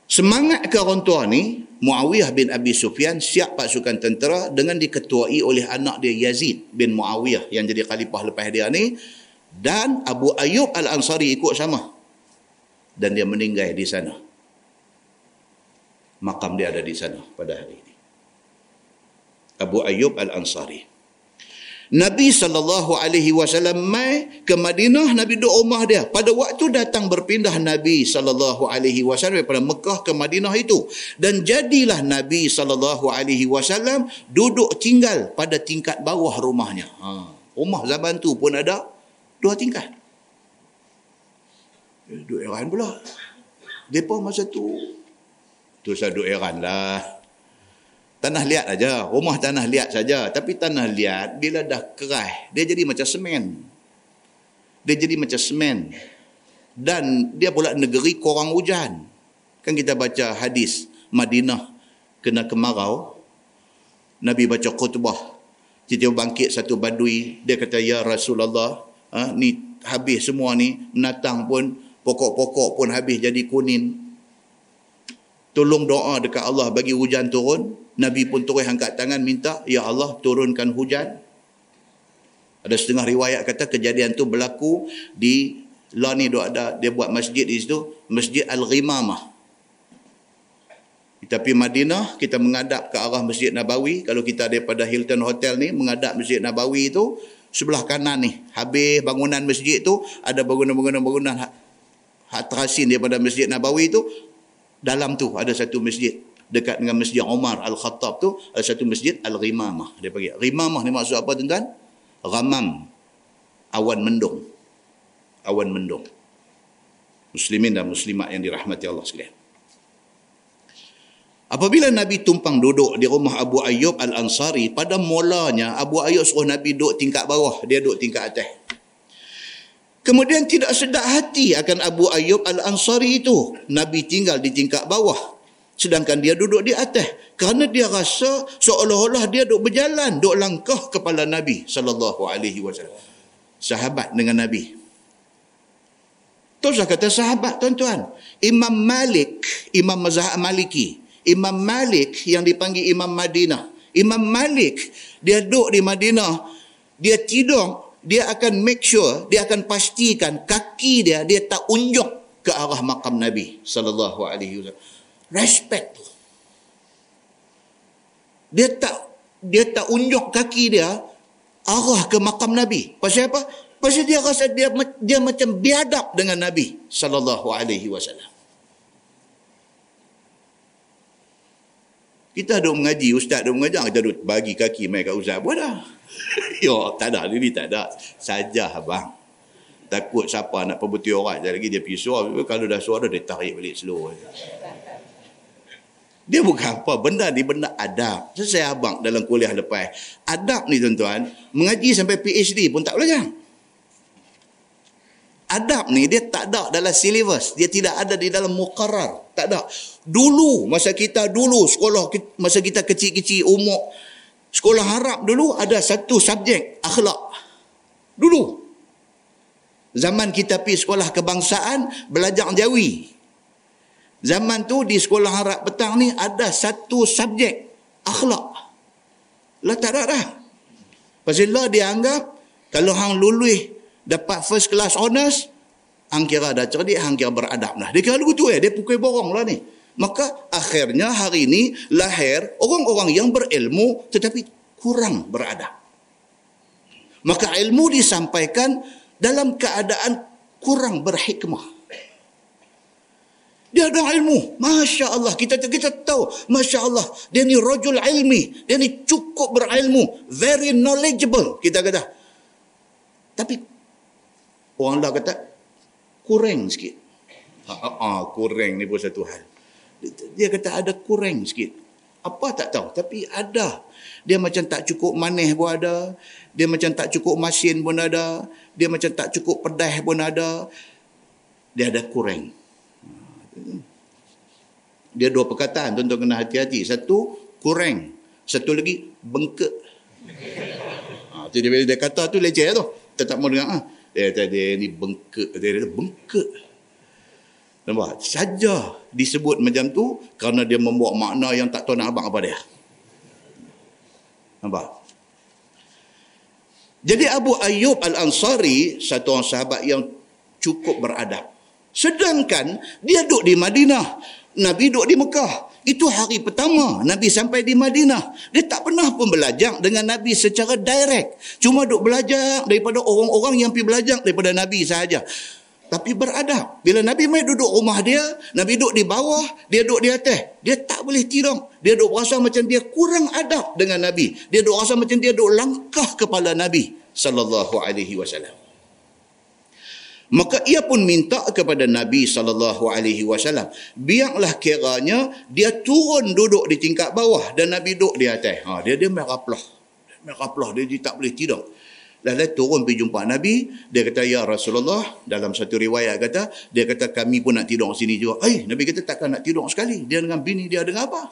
Semangat ke orang tua ni, Muawiyah bin Abi Sufyan siap pasukan tentera dengan diketuai oleh anak dia Yazid bin Muawiyah yang jadi khalifah lepas dia ni dan Abu Ayyub Al-Ansari ikut sama. Dan dia meninggal di sana. Makam dia ada di sana pada hari ini. Abu Ayyub Al-Ansari. Nabi sallallahu alaihi wasallam mai ke Madinah Nabi duduk rumah dia. Pada waktu datang berpindah Nabi sallallahu alaihi wasallam daripada Mekah ke Madinah itu. Dan jadilah Nabi sallallahu alaihi wasallam duduk tinggal pada tingkat bawah rumahnya. Ha. rumah zaman tu pun ada dua tingkat. Duduk Iran pula. Depa masa tu. Tu saya duduk Iran lah Tanah liat aja, rumah tanah liat saja. Tapi tanah liat bila dah keras, dia jadi macam semen. Dia jadi macam semen. Dan dia pula negeri korang hujan. Kan kita baca hadis Madinah kena kemarau. Nabi baca khutbah. Tiba-tiba bangkit satu badui. Dia kata, Ya Rasulullah, ha, ni habis semua ni. Menatang pun, pokok-pokok pun habis jadi kuning. Tolong doa dekat Allah bagi hujan turun. Nabi pun terus angkat tangan minta, Ya Allah turunkan hujan. Ada setengah riwayat kata kejadian tu berlaku di lah ni dia ada dia buat masjid di situ, Masjid Al-Ghimamah. Kita pergi Madinah, kita mengadap ke arah Masjid Nabawi. Kalau kita daripada Hilton Hotel ni, mengadap Masjid Nabawi itu, sebelah kanan ni, habis bangunan masjid tu, ada bangunan-bangunan bangunan hak terasin daripada Masjid Nabawi itu, dalam tu ada satu masjid dekat dengan Masjid Umar Al-Khattab tu ada satu masjid Al-Ghimamah dia panggil. Ghimamah ni maksud apa tuan-tuan? Ghamam. Awan mendung. Awan mendung. Muslimin dan muslimat yang dirahmati Allah sekalian. Apabila Nabi tumpang duduk di rumah Abu Ayyub Al-Ansari, pada mulanya Abu Ayyub suruh Nabi duduk tingkat bawah, dia duduk tingkat atas. Kemudian tidak sedap hati akan Abu Ayyub Al-Ansari itu. Nabi tinggal di tingkat bawah. Sedangkan dia duduk di atas. Kerana dia rasa seolah-olah dia duduk berjalan duduk langkah kepala Nabi sallallahu alaihi wasallam. Sahabat dengan Nabi. Terus kata sahabat tuan-tuan Imam Malik Imam Mazhab Maliki Imam Malik yang dipanggil Imam Madinah Imam Malik dia duduk di Madinah dia tidur dia akan make sure dia akan pastikan kaki dia dia tak unjuk ke arah makam Nabi wasallam respect tu. Dia tak dia tak unjuk kaki dia arah ke makam Nabi. Pasal apa? Pasal dia rasa dia dia macam biadab dengan Nabi sallallahu alaihi wasallam. Kita duduk mengaji, ustaz duduk mengajar, kita duduk bagi kaki mai kat ustaz. Buat dah. Yo, tak ada, ini tak ada. Saja abang. Takut siapa nak perbuti orang. Jadi lagi dia pergi suara. Kalau dah suara, dia tarik balik slow. Dia bukan apa. Benda ni benda adab. Saya abang dalam kuliah lepas. Adab ni tuan-tuan, mengaji sampai PhD pun tak belajar. Adab ni dia tak ada dalam silibus. Dia tidak ada di dalam muqarar. Tak ada. Dulu, masa kita dulu, sekolah, masa kita kecil-kecil, umur, sekolah Arab dulu ada satu subjek, akhlak. Dulu. Zaman kita pergi sekolah kebangsaan, belajar jawi. Zaman tu di sekolah harap petang ni ada satu subjek akhlak. Lah tak ada dah. Pasal lah dia anggap kalau hang lulus dapat first class honors, hang kira dah cerdik, hang kira beradab lah. Dia kira begitu eh, dia pukul borong lah ni. Maka akhirnya hari ini lahir orang-orang yang berilmu tetapi kurang beradab. Maka ilmu disampaikan dalam keadaan kurang berhikmah. Dia ada ilmu. Masya Allah. Kita kita tahu. Masya Allah. Dia ni rajul ilmi. Dia ni cukup berilmu. Very knowledgeable. Kita kata. Tapi orang dah kata kurang sikit. Ah, ah, ah, kurang ni pun satu hal. Dia kata ada kurang sikit. Apa tak tahu. Tapi ada. Dia macam tak cukup manis pun ada. Dia macam tak cukup masin pun ada. Dia macam tak cukup pedas pun ada. Dia ada kurang. Dia dua perkataan tuan-tuan kena hati-hati. Satu kurang. Satu lagi bengkak. Ha, tu dia, dia kata tu leceh tu. Tak mau dengar. Ha. Dia kata dia ni bengkak. Dia kata bengkak. Nampak? Saja disebut macam tu kerana dia membawa makna yang tak tahu nak abang apa dia. Nampak? Jadi Abu Ayyub Al-Ansari, satu orang sahabat yang cukup beradab. Sedangkan dia duduk di Madinah. Nabi duduk di Mekah. Itu hari pertama Nabi sampai di Madinah. Dia tak pernah pun belajar dengan Nabi secara direct. Cuma duduk belajar daripada orang-orang yang pergi belajar daripada Nabi sahaja. Tapi beradab. Bila Nabi mai duduk rumah dia, Nabi duduk di bawah, dia duduk di atas. Dia tak boleh tidur. Dia duduk rasa macam dia kurang adab dengan Nabi. Dia duduk rasa macam dia duduk langkah kepala Nabi sallallahu alaihi wasallam. Maka ia pun minta kepada Nabi sallallahu alaihi wasallam, biarlah kiranya dia turun duduk di tingkat bawah dan Nabi duduk di atas. Ha, dia dia meraplah. Meraplah dia, dia tak boleh tidur. Lalu turun pergi jumpa Nabi. Dia kata, Ya Rasulullah. Dalam satu riwayat kata, dia kata, kami pun nak tidur sini juga. Eh, Nabi kata, takkan nak tidur sekali. Dia dengan bini dia dengan apa?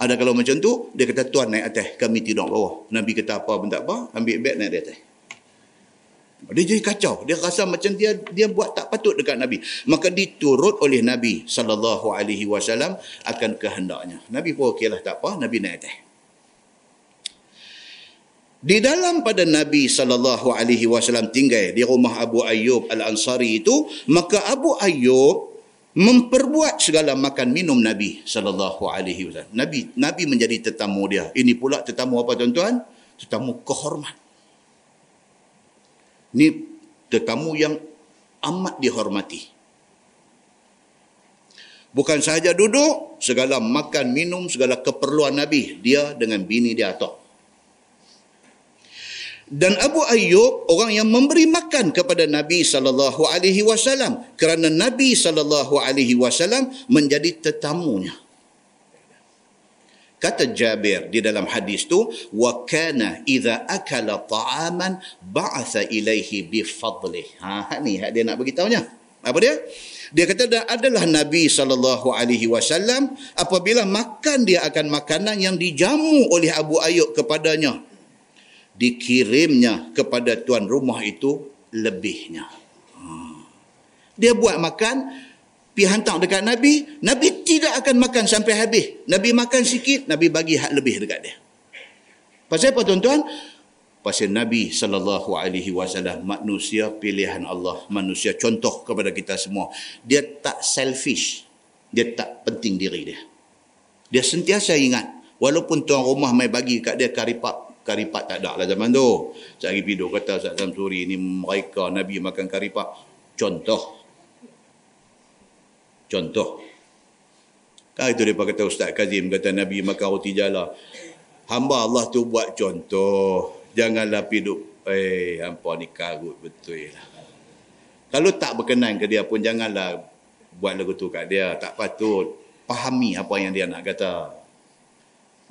Ada kalau macam tu, dia kata, Tuan naik atas. Kami tidur bawah. Nabi kata, apa pun tak apa. Ambil beg naik atas. Dia jadi kacau. Dia rasa macam dia dia buat tak patut dekat Nabi. Maka diturut oleh Nabi sallallahu alaihi wasallam akan kehendaknya. Nabi pun okeylah tak apa, Nabi naik atas. Di dalam pada Nabi sallallahu alaihi wasallam tinggal di rumah Abu Ayyub Al-Ansari itu, maka Abu Ayyub memperbuat segala makan minum Nabi sallallahu alaihi wasallam. Nabi Nabi menjadi tetamu dia. Ini pula tetamu apa tuan-tuan? Tetamu kehormat. Ini tetamu yang amat dihormati. Bukan sahaja duduk, segala makan minum, segala keperluan Nabi, dia dengan bini dia atok. Dan Abu Ayyub orang yang memberi makan kepada Nabi sallallahu alaihi wasallam kerana Nabi sallallahu alaihi wasallam menjadi tetamunya. Kata Jabir di dalam hadis tu wa kana idza akala ta'aman ba'atha ilaihi bi fadlih. Ha ni dia nak bagi tahunya. Apa dia? Dia kata adalah Nabi sallallahu alaihi wasallam apabila makan dia akan makanan yang dijamu oleh Abu Ayyub kepadanya dikirimnya kepada tuan rumah itu lebihnya. Ha. Dia buat makan, pi hantar dekat Nabi, Nabi tidak akan makan sampai habis. Nabi makan sikit, Nabi bagi hak lebih dekat dia. Pasal apa tuan-tuan? Pasal Nabi sallallahu alaihi wasallam manusia pilihan Allah, manusia contoh kepada kita semua. Dia tak selfish. Dia tak penting diri dia. Dia sentiasa ingat walaupun tuan rumah mai bagi kat dia karipak karipat tak ada lah zaman tu. Cari video kata Ustaz Samsuri ni mereka Nabi makan karipat. Contoh. Contoh. Kan itu dia kata Ustaz Kazim kata Nabi makan roti jala. Hamba Allah tu buat contoh. Janganlah piduk. Eh, hampa ni karut betul lah. Kalau tak berkenan ke dia pun janganlah buat lagu tu kat dia. Tak patut. Fahami apa yang dia nak kata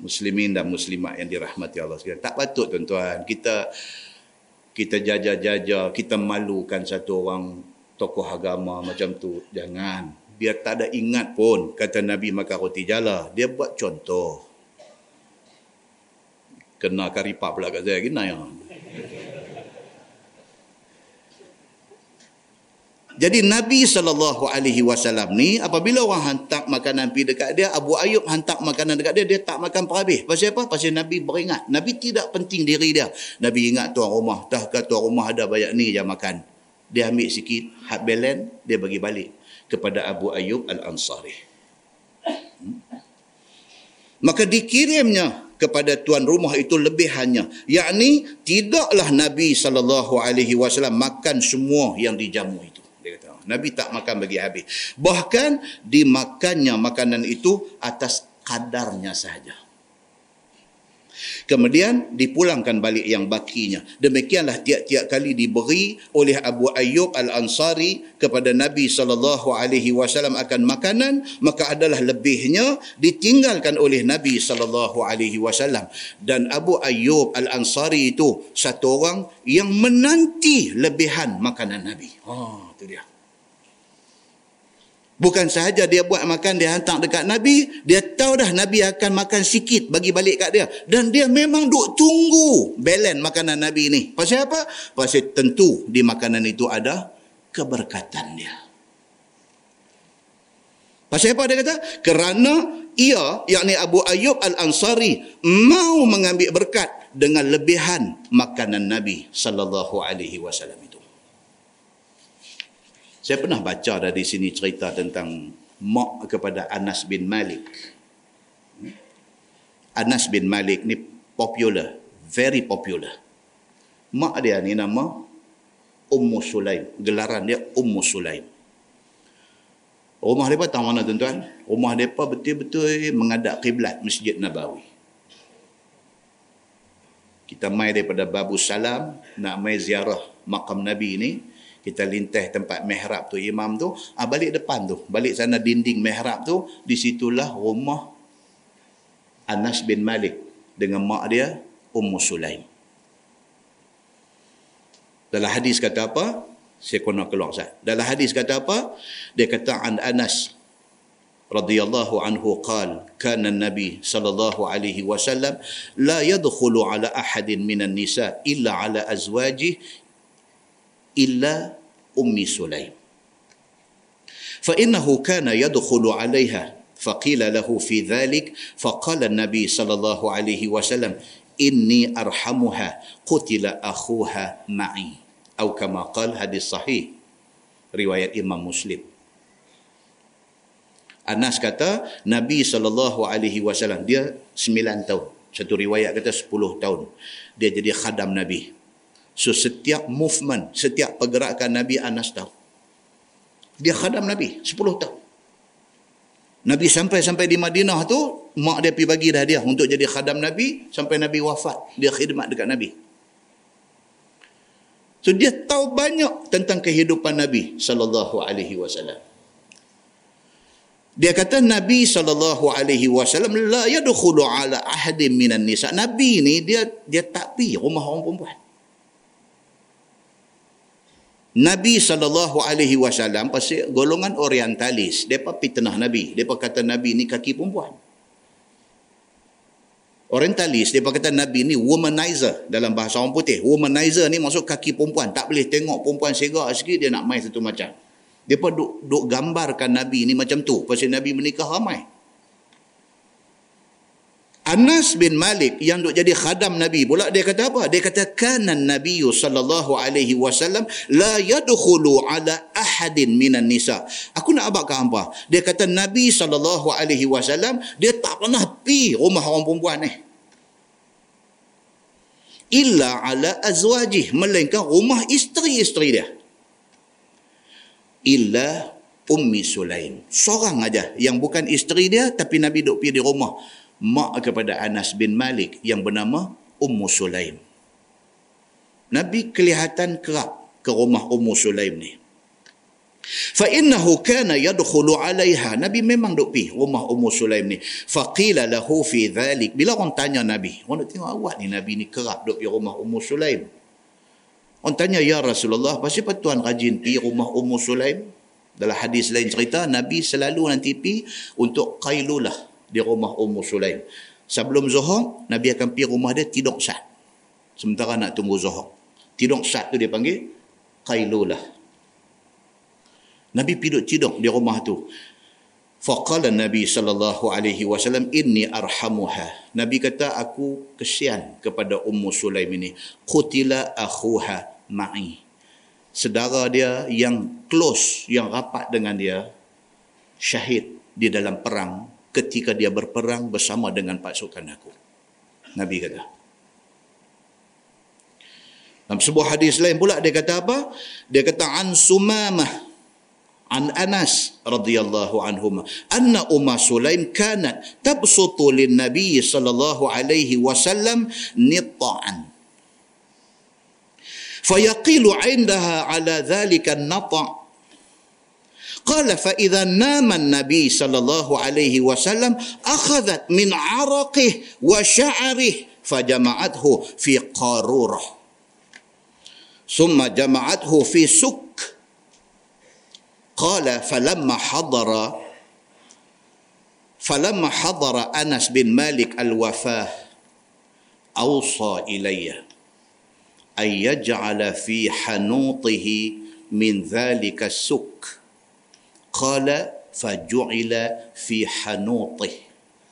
muslimin dan muslimat yang dirahmati Allah sekalian. Tak patut tuan-tuan kita kita jaja-jaja, kita malukan satu orang tokoh agama macam tu. Jangan. Biar tak ada ingat pun kata Nabi makan roti jala. Dia buat contoh. Kena karipak pula kat saya. Gina ya. Jadi Nabi sallallahu alaihi wasallam ni apabila orang hantar makanan pi dekat dia, Abu Ayub hantar makanan dekat dia, dia tak makan perhabis. Pasal apa? Pasal Nabi beringat. Nabi tidak penting diri dia. Nabi ingat tuan rumah, dah kata tuan rumah ada banyak ni je makan. Dia ambil sikit, hat belen, dia bagi balik kepada Abu Ayub Al-Ansari. Maka dikirimnya kepada tuan rumah itu lebihannya yakni tidaklah Nabi wasallam makan semua yang dijamu itu Nabi tak makan bagi habis. Bahkan dimakannya makanan itu atas kadarnya sahaja. Kemudian dipulangkan balik yang bakinya. Demikianlah tiap-tiap kali diberi oleh Abu Ayyub Al-Ansari kepada Nabi sallallahu alaihi wasallam akan makanan, maka adalah lebihnya ditinggalkan oleh Nabi sallallahu alaihi wasallam. Dan Abu Ayyub Al-Ansari itu satu orang yang menanti lebihan makanan Nabi. Oh, itu dia. Bukan sahaja dia buat makan, dia hantar dekat Nabi. Dia tahu dah Nabi akan makan sikit bagi balik kat dia. Dan dia memang duk tunggu belen makanan Nabi ni. Pasal apa? Pasal tentu di makanan itu ada keberkatan dia. Pasal apa dia kata? Kerana ia, yakni Abu Ayyub Al-Ansari, mau mengambil berkat dengan lebihan makanan Nabi sallallahu alaihi wasallam. Saya pernah baca dari sini cerita tentang mak kepada Anas bin Malik. Anas bin Malik ni popular, very popular. Mak dia ni nama Ummu Sulaim. Gelaran dia Ummu Sulaim. Rumah mereka tahu mana tuan-tuan? Rumah mereka betul-betul mengadap kiblat Masjid Nabawi. Kita mai daripada Babu Salam, nak mai ziarah makam Nabi ni, kita lintah tempat mihrab tu, imam tu, ah, balik depan tu, balik sana dinding mihrab tu, di situlah rumah Anas bin Malik dengan mak dia, Ummu Sulaim. Dalam hadis kata apa? saya kena keluar Ustaz. Dalam hadis kata apa? Dia kata an Anas radhiyallahu anhu qal kana nabi sallallahu alaihi wasallam la yadkhulu ala ahadin minan nisa illa ala azwaji إلا أم سليم فإنه كان يدخل عليها فقيل له في ذلك فقال النبي صلى الله عليه وسلم إني أرحمها قتل أخوها معي أو كما قال حديث صحيح رواية إمام مسلم Anas kata Nabi sallallahu alaihi wasallam dia 9 tahun. Satu riwayat kata 10 tahun. Dia jadi khadam Nabi. So setiap movement setiap pergerakan Nabi Anas tahu dia khadam Nabi 10 tahun Nabi sampai-sampai di Madinah tu mak dia pergi bagi dah dia untuk jadi khadam Nabi sampai Nabi wafat dia khidmat dekat Nabi So dia tahu banyak tentang kehidupan Nabi sallallahu alaihi wasallam. Dia kata Nabi sallallahu alaihi wasallam la yadkhulu ala ahadin minan nisa. Nabi ni dia dia tak pi rumah orang perempuan. Nabi wasallam pasal golongan orientalis, depa fitnah Nabi. Depa kata Nabi ni kaki perempuan. Orientalis, dia kata Nabi ni womanizer dalam bahasa orang putih. Womanizer ni maksud kaki perempuan. Tak boleh tengok perempuan segak sikit, dia nak main satu macam. Pun duk, duk gambarkan Nabi ni macam tu. Pasal Nabi menikah ramai. Anas bin Malik yang duk jadi khadam Nabi pula dia kata apa? Dia kata kanan Nabi sallallahu alaihi wasallam la yadkhulu ala ahadin minan nisa. Aku nak abak apa? Dia kata Nabi sallallahu alaihi wasallam dia tak pernah pi rumah orang perempuan ni. Illa ala azwajih melainkan rumah isteri-isteri dia. Illa Ummi Sulaim. Seorang aja yang bukan isteri dia tapi Nabi duk pi di rumah mak kepada Anas bin Malik yang bernama Ummu Sulaim. Nabi kelihatan kerap ke rumah Ummu Sulaim ni. Fa innahu kana yadkhulu 'alayha. Nabi memang duk pi rumah Ummu Sulaim ni. Fa qila lahu fi dhalik. Bila orang tanya Nabi, orang nak tengok awak ni Nabi ni kerap duk pi rumah Ummu Sulaim. Orang tanya ya Rasulullah, pasal apa tuan rajin pi rumah Ummu Sulaim? Dalam hadis lain cerita Nabi selalu nanti pi untuk qailulah di rumah Ummu Sulaim. Sebelum Zuhur, Nabi akan pergi rumah dia tidur sat. Sementara nak tunggu Zuhur. Tidur sat tu dia panggil Qailulah. Nabi tidur tidur di rumah tu. Faqala Nabi sallallahu alaihi wasallam inni arhamuha. Nabi kata aku kesian kepada Ummu Sulaim ini. Qutila akhuha ma'i. Sedara dia yang close, yang rapat dengan dia syahid di dalam perang ketika dia berperang bersama dengan pasukan aku. Nabi kata. Dalam sebuah hadis lain pula dia kata apa? Dia kata an Sumamah an Anas radhiyallahu anhuma anna Umma Sulaim kanat tabsutu lin Nabi sallallahu alaihi wasallam nita'an fayaqilu 'indaha ala dhalika an-nata' قال فإذا نام النبي صلى الله عليه وسلم أخذت من عرقه وشعره فجمعته في قارورة. ثم جمعته في سك. قال فلما حضر فلما حضر أنس بن مالك الوفاة أوصى إلي أن يجعل في حنوطه من ذلك السك. qala faju'ila fi hanutih.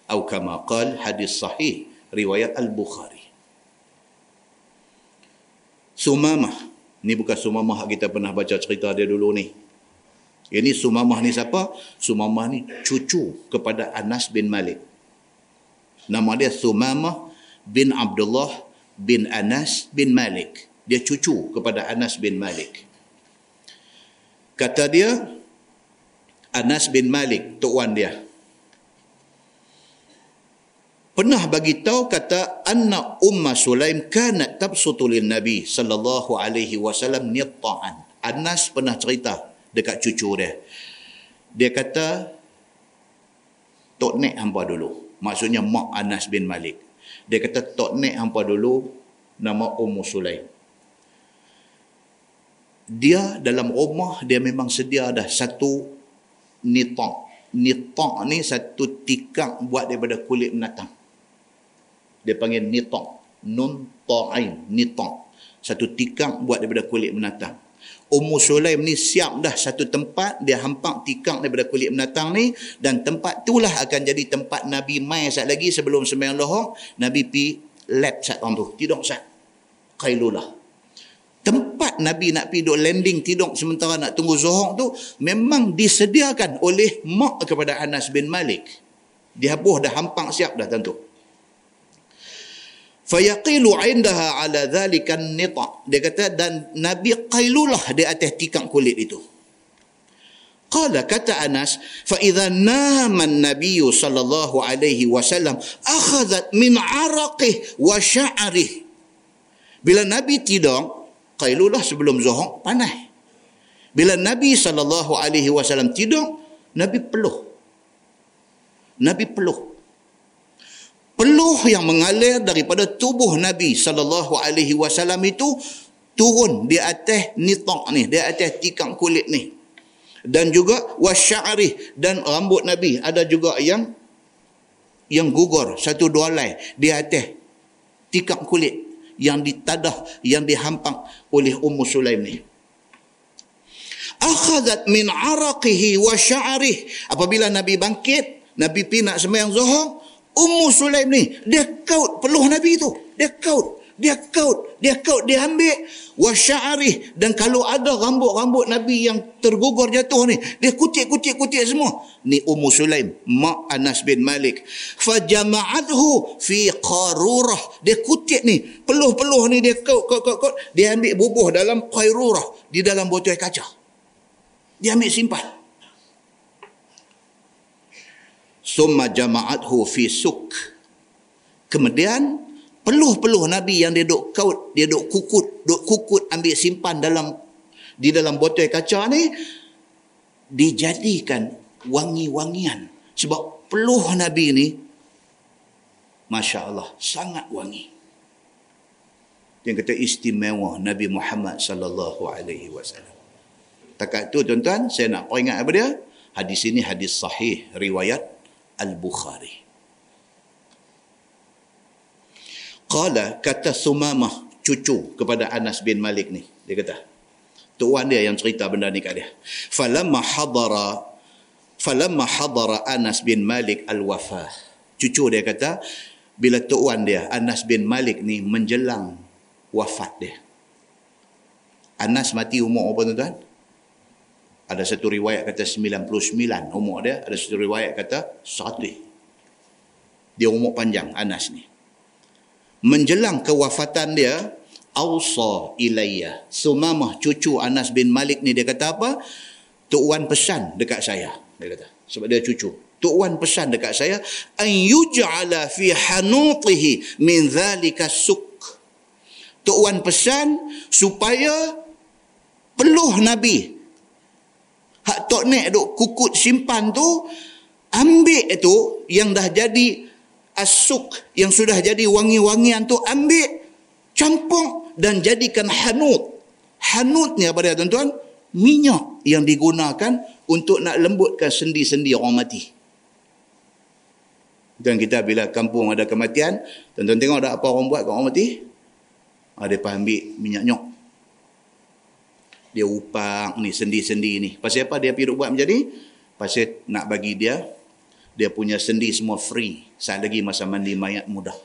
Atau kama qal hadis sahih riwayat al-Bukhari. Sumamah. Ni bukan Sumamah kita pernah baca cerita dia dulu ni. Ini Sumamah ni siapa? Sumamah ni cucu kepada Anas bin Malik. Nama dia Sumamah bin Abdullah bin Anas bin Malik. Dia cucu kepada Anas bin Malik. Kata dia Anas bin Malik, tuan dia. Pernah bagi tahu kata anak Umma Sulaim kanat tabsutu lin Nabi sallallahu alaihi wasallam nitta'an. Anas pernah cerita dekat cucu dia. Dia kata, Tok Nek hampa dulu. Maksudnya Mak Anas bin Malik. Dia kata, Tok Nek hampa dulu, nama Ummu Sulaim. Dia dalam rumah, dia memang sedia dah satu nitak. Nitak ni satu tikak buat daripada kulit menatang. Dia panggil nitak. Nun ta'ain, nitak. Satu tikak buat daripada kulit menatang. Ummu Sulaim ni siap dah satu tempat dia hampak tikang daripada kulit menatang ni dan tempat itulah akan jadi tempat Nabi mai sat lagi sebelum sembahyang lohor Nabi pi lap sat orang tu tidur sat qailulah tempat Nabi nak pi duk landing tidur sementara nak tunggu zuhur tu memang disediakan oleh mak kepada Anas bin Malik. Dia buh dah hampak siap dah tentu. Fayaqilu indaha ala dhalika nita dia kata dan nabi qailulah di atas tikam kulit itu. Qala kata Anas fa idza nama an-nabiy sallallahu alaihi wasallam akhadhat min araqih wa sya'rih. Bila nabi tidur qailulah sebelum zuhur panas. Bila nabi wasallam tidur nabi peluh. Nabi peluh. Peluh yang mengalir daripada tubuh Nabi wasallam itu turun di atas nitak ni, di atas tikam kulit ni. Dan juga wasya'rih dan rambut Nabi. Ada juga yang yang gugur satu dua lai di atas tikam kulit yang ditadah yang dihampang oleh Ummu Sulaim ni. Akhadhat min araqihi wa sya'rih. Apabila Nabi bangkit, Nabi pi nak sembahyang Zuhur, Ummu Sulaim ni, dia kaut peluh Nabi tu. Dia kaut. Dia kaut. Dia kaut. Dia ambil. Wasya'arih. Dan kalau ada rambut-rambut Nabi yang tergugur jatuh ni, dia kutik-kutik-kutik semua. Ni Ummu Sulaim. Mak Anas bin Malik. Fajama'adhu fi qarurah. Dia kutik ni. Peluh-peluh ni dia kaut, kaut, kaut, kaut. Dia ambil bubuh dalam qairurah. Di dalam botol kaca. Dia ambil simpan. summa jama'athu fi suk kemudian peluh-peluh nabi yang dia duk kaut dia duk kukut duk kukut ambil simpan dalam di dalam botol kaca ni dijadikan wangi-wangian sebab peluh nabi ni masya-Allah sangat wangi yang kata istimewa Nabi Muhammad sallallahu alaihi wasallam. Takat tu tuan-tuan saya nak peringat apa dia? Hadis ini hadis sahih riwayat Al-Bukhari. Qala kata Sumamah cucu kepada Anas bin Malik ni. Dia kata, tuan dia yang cerita benda ni kat dia. Falamma hadara falamma hadara Anas bin Malik al-wafah. Cucu dia kata, bila tuan dia Anas bin Malik ni menjelang wafat dia. Anas mati umur apa tuan-tuan? Ada satu riwayat kata 99 umur dia. Ada satu riwayat kata 100. Dia umur panjang Anas ni. Menjelang kewafatan dia, Awsa ilayya. Sumamah cucu Anas bin Malik ni dia kata apa? Tok Wan pesan dekat saya. Dia kata. Sebab dia cucu. Tok Wan pesan dekat saya. An yuj'ala fi hanutihi min dhalika suk. Tok Wan pesan supaya peluh Nabi hak tok nek duk kukut simpan tu ambil itu yang dah jadi asuk yang sudah jadi wangi-wangian tu ambil campur dan jadikan hanut hanut ni apa dia tuan-tuan minyak yang digunakan untuk nak lembutkan sendi-sendi orang mati dan kita bila kampung ada kematian tuan-tuan tengok ada apa orang buat kat orang mati ha, ambil minyak nyok dia upang ni sendi-sendi ni. Pasal apa dia pergi buat macam ni? Pasal nak bagi dia, dia punya sendi semua free. Saat lagi masa mandi mayat mudah.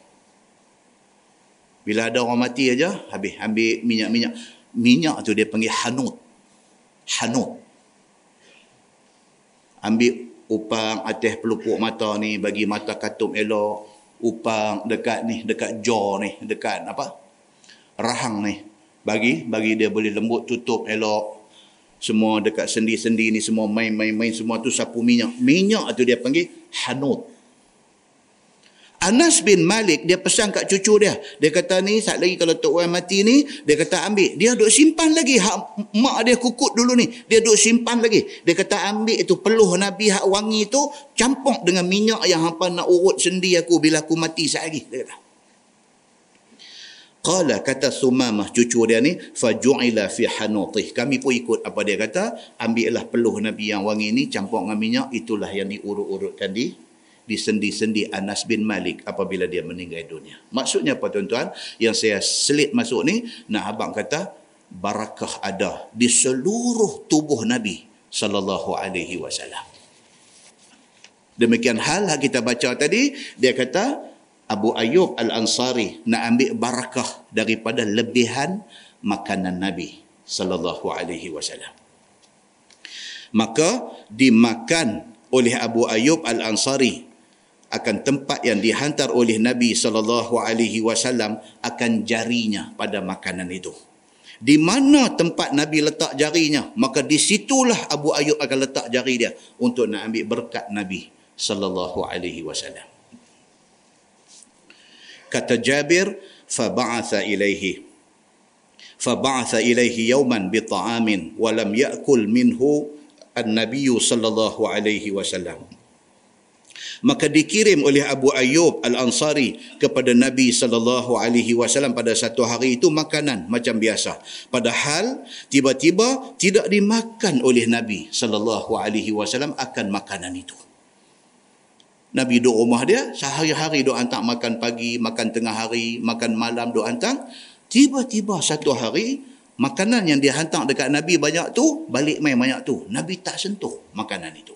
Bila ada orang mati aja, habis ambil minyak-minyak. Minyak tu dia panggil hanut. Hanut. Ambil upang atas pelupuk mata ni, bagi mata katum elok. Upang dekat ni, dekat jaw ni, dekat apa? Rahang ni. Bagi, bagi dia boleh lembut, tutup elok. Semua dekat sendi-sendi ni, semua main-main-main, semua tu sapu minyak. Minyak tu dia panggil hanut. Anas bin Malik dia pesan kat cucu dia. Dia kata ni saat lagi kalau Tok Wan mati ni, dia kata ambil. Dia duk simpan lagi hak mak dia kukut dulu ni. Dia duk simpan lagi. Dia kata ambil itu peluh Nabi hak wangi tu campur dengan minyak yang hampa nak urut sendi aku bila aku mati saat lagi. Dia kata. Qala kata Sumamah cucu dia ni faju'ila fi hanutih. Kami pun ikut apa dia kata, ambillah peluh Nabi yang wangi ni campur dengan minyak itulah yang diurut-urutkan di di sendi-sendi Anas bin Malik apabila dia meninggal dunia. Maksudnya apa tuan-tuan? Yang saya selit masuk ni, nak abang kata, barakah ada di seluruh tubuh Nabi sallallahu alaihi wasallam. Demikian hal yang kita baca tadi, dia kata Abu Ayyub Al-Ansari nak ambil barakah daripada lebihan makanan Nabi sallallahu alaihi wasallam. Maka dimakan oleh Abu Ayyub Al-Ansari akan tempat yang dihantar oleh Nabi sallallahu alaihi wasallam akan jarinya pada makanan itu. Di mana tempat Nabi letak jarinya, maka di situlah Abu Ayub akan letak jari dia untuk nak ambil berkat Nabi sallallahu alaihi wasallam. Kata Jabir, fa ba'atha ilaihi. Fa ba'atha ilaihi yawman bi ta'amin wa lam ya'kul minhu an-nabiy sallallahu alaihi wasallam. Maka dikirim oleh Abu Ayyub Al-Ansari kepada Nabi sallallahu alaihi wasallam pada satu hari itu makanan macam biasa. Padahal tiba-tiba tidak dimakan oleh Nabi sallallahu alaihi wasallam akan makanan itu Nabi duduk rumah dia sehari-hari duk hantar makan pagi makan tengah hari makan malam duk hantar. Tiba-tiba satu hari makanan yang dihantar dekat Nabi banyak tu balik main banyak tu. Nabi tak sentuh makanan itu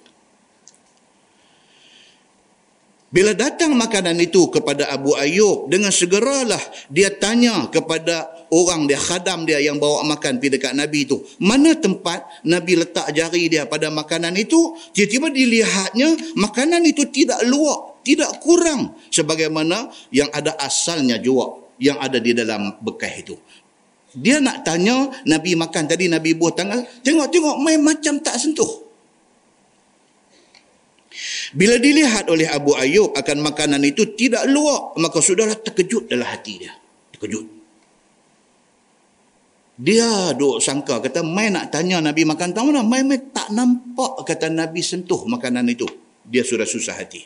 bila datang makanan itu kepada Abu Ayub, dengan segeralah dia tanya kepada orang dia, khadam dia yang bawa makan pergi dekat Nabi itu. Mana tempat Nabi letak jari dia pada makanan itu? Tiba-tiba dilihatnya makanan itu tidak luak, tidak kurang sebagaimana yang ada asalnya juga yang ada di dalam bekas itu. Dia nak tanya Nabi makan tadi Nabi buah tangan, tengok-tengok main macam tak sentuh. Bila dilihat oleh Abu Ayub akan makanan itu tidak luak, maka sudahlah terkejut dalam hati dia. Terkejut. Dia duk sangka, kata, mai nak tanya Nabi makan tahu mana? Mai, mai tak nampak kata Nabi sentuh makanan itu. Dia sudah susah hati.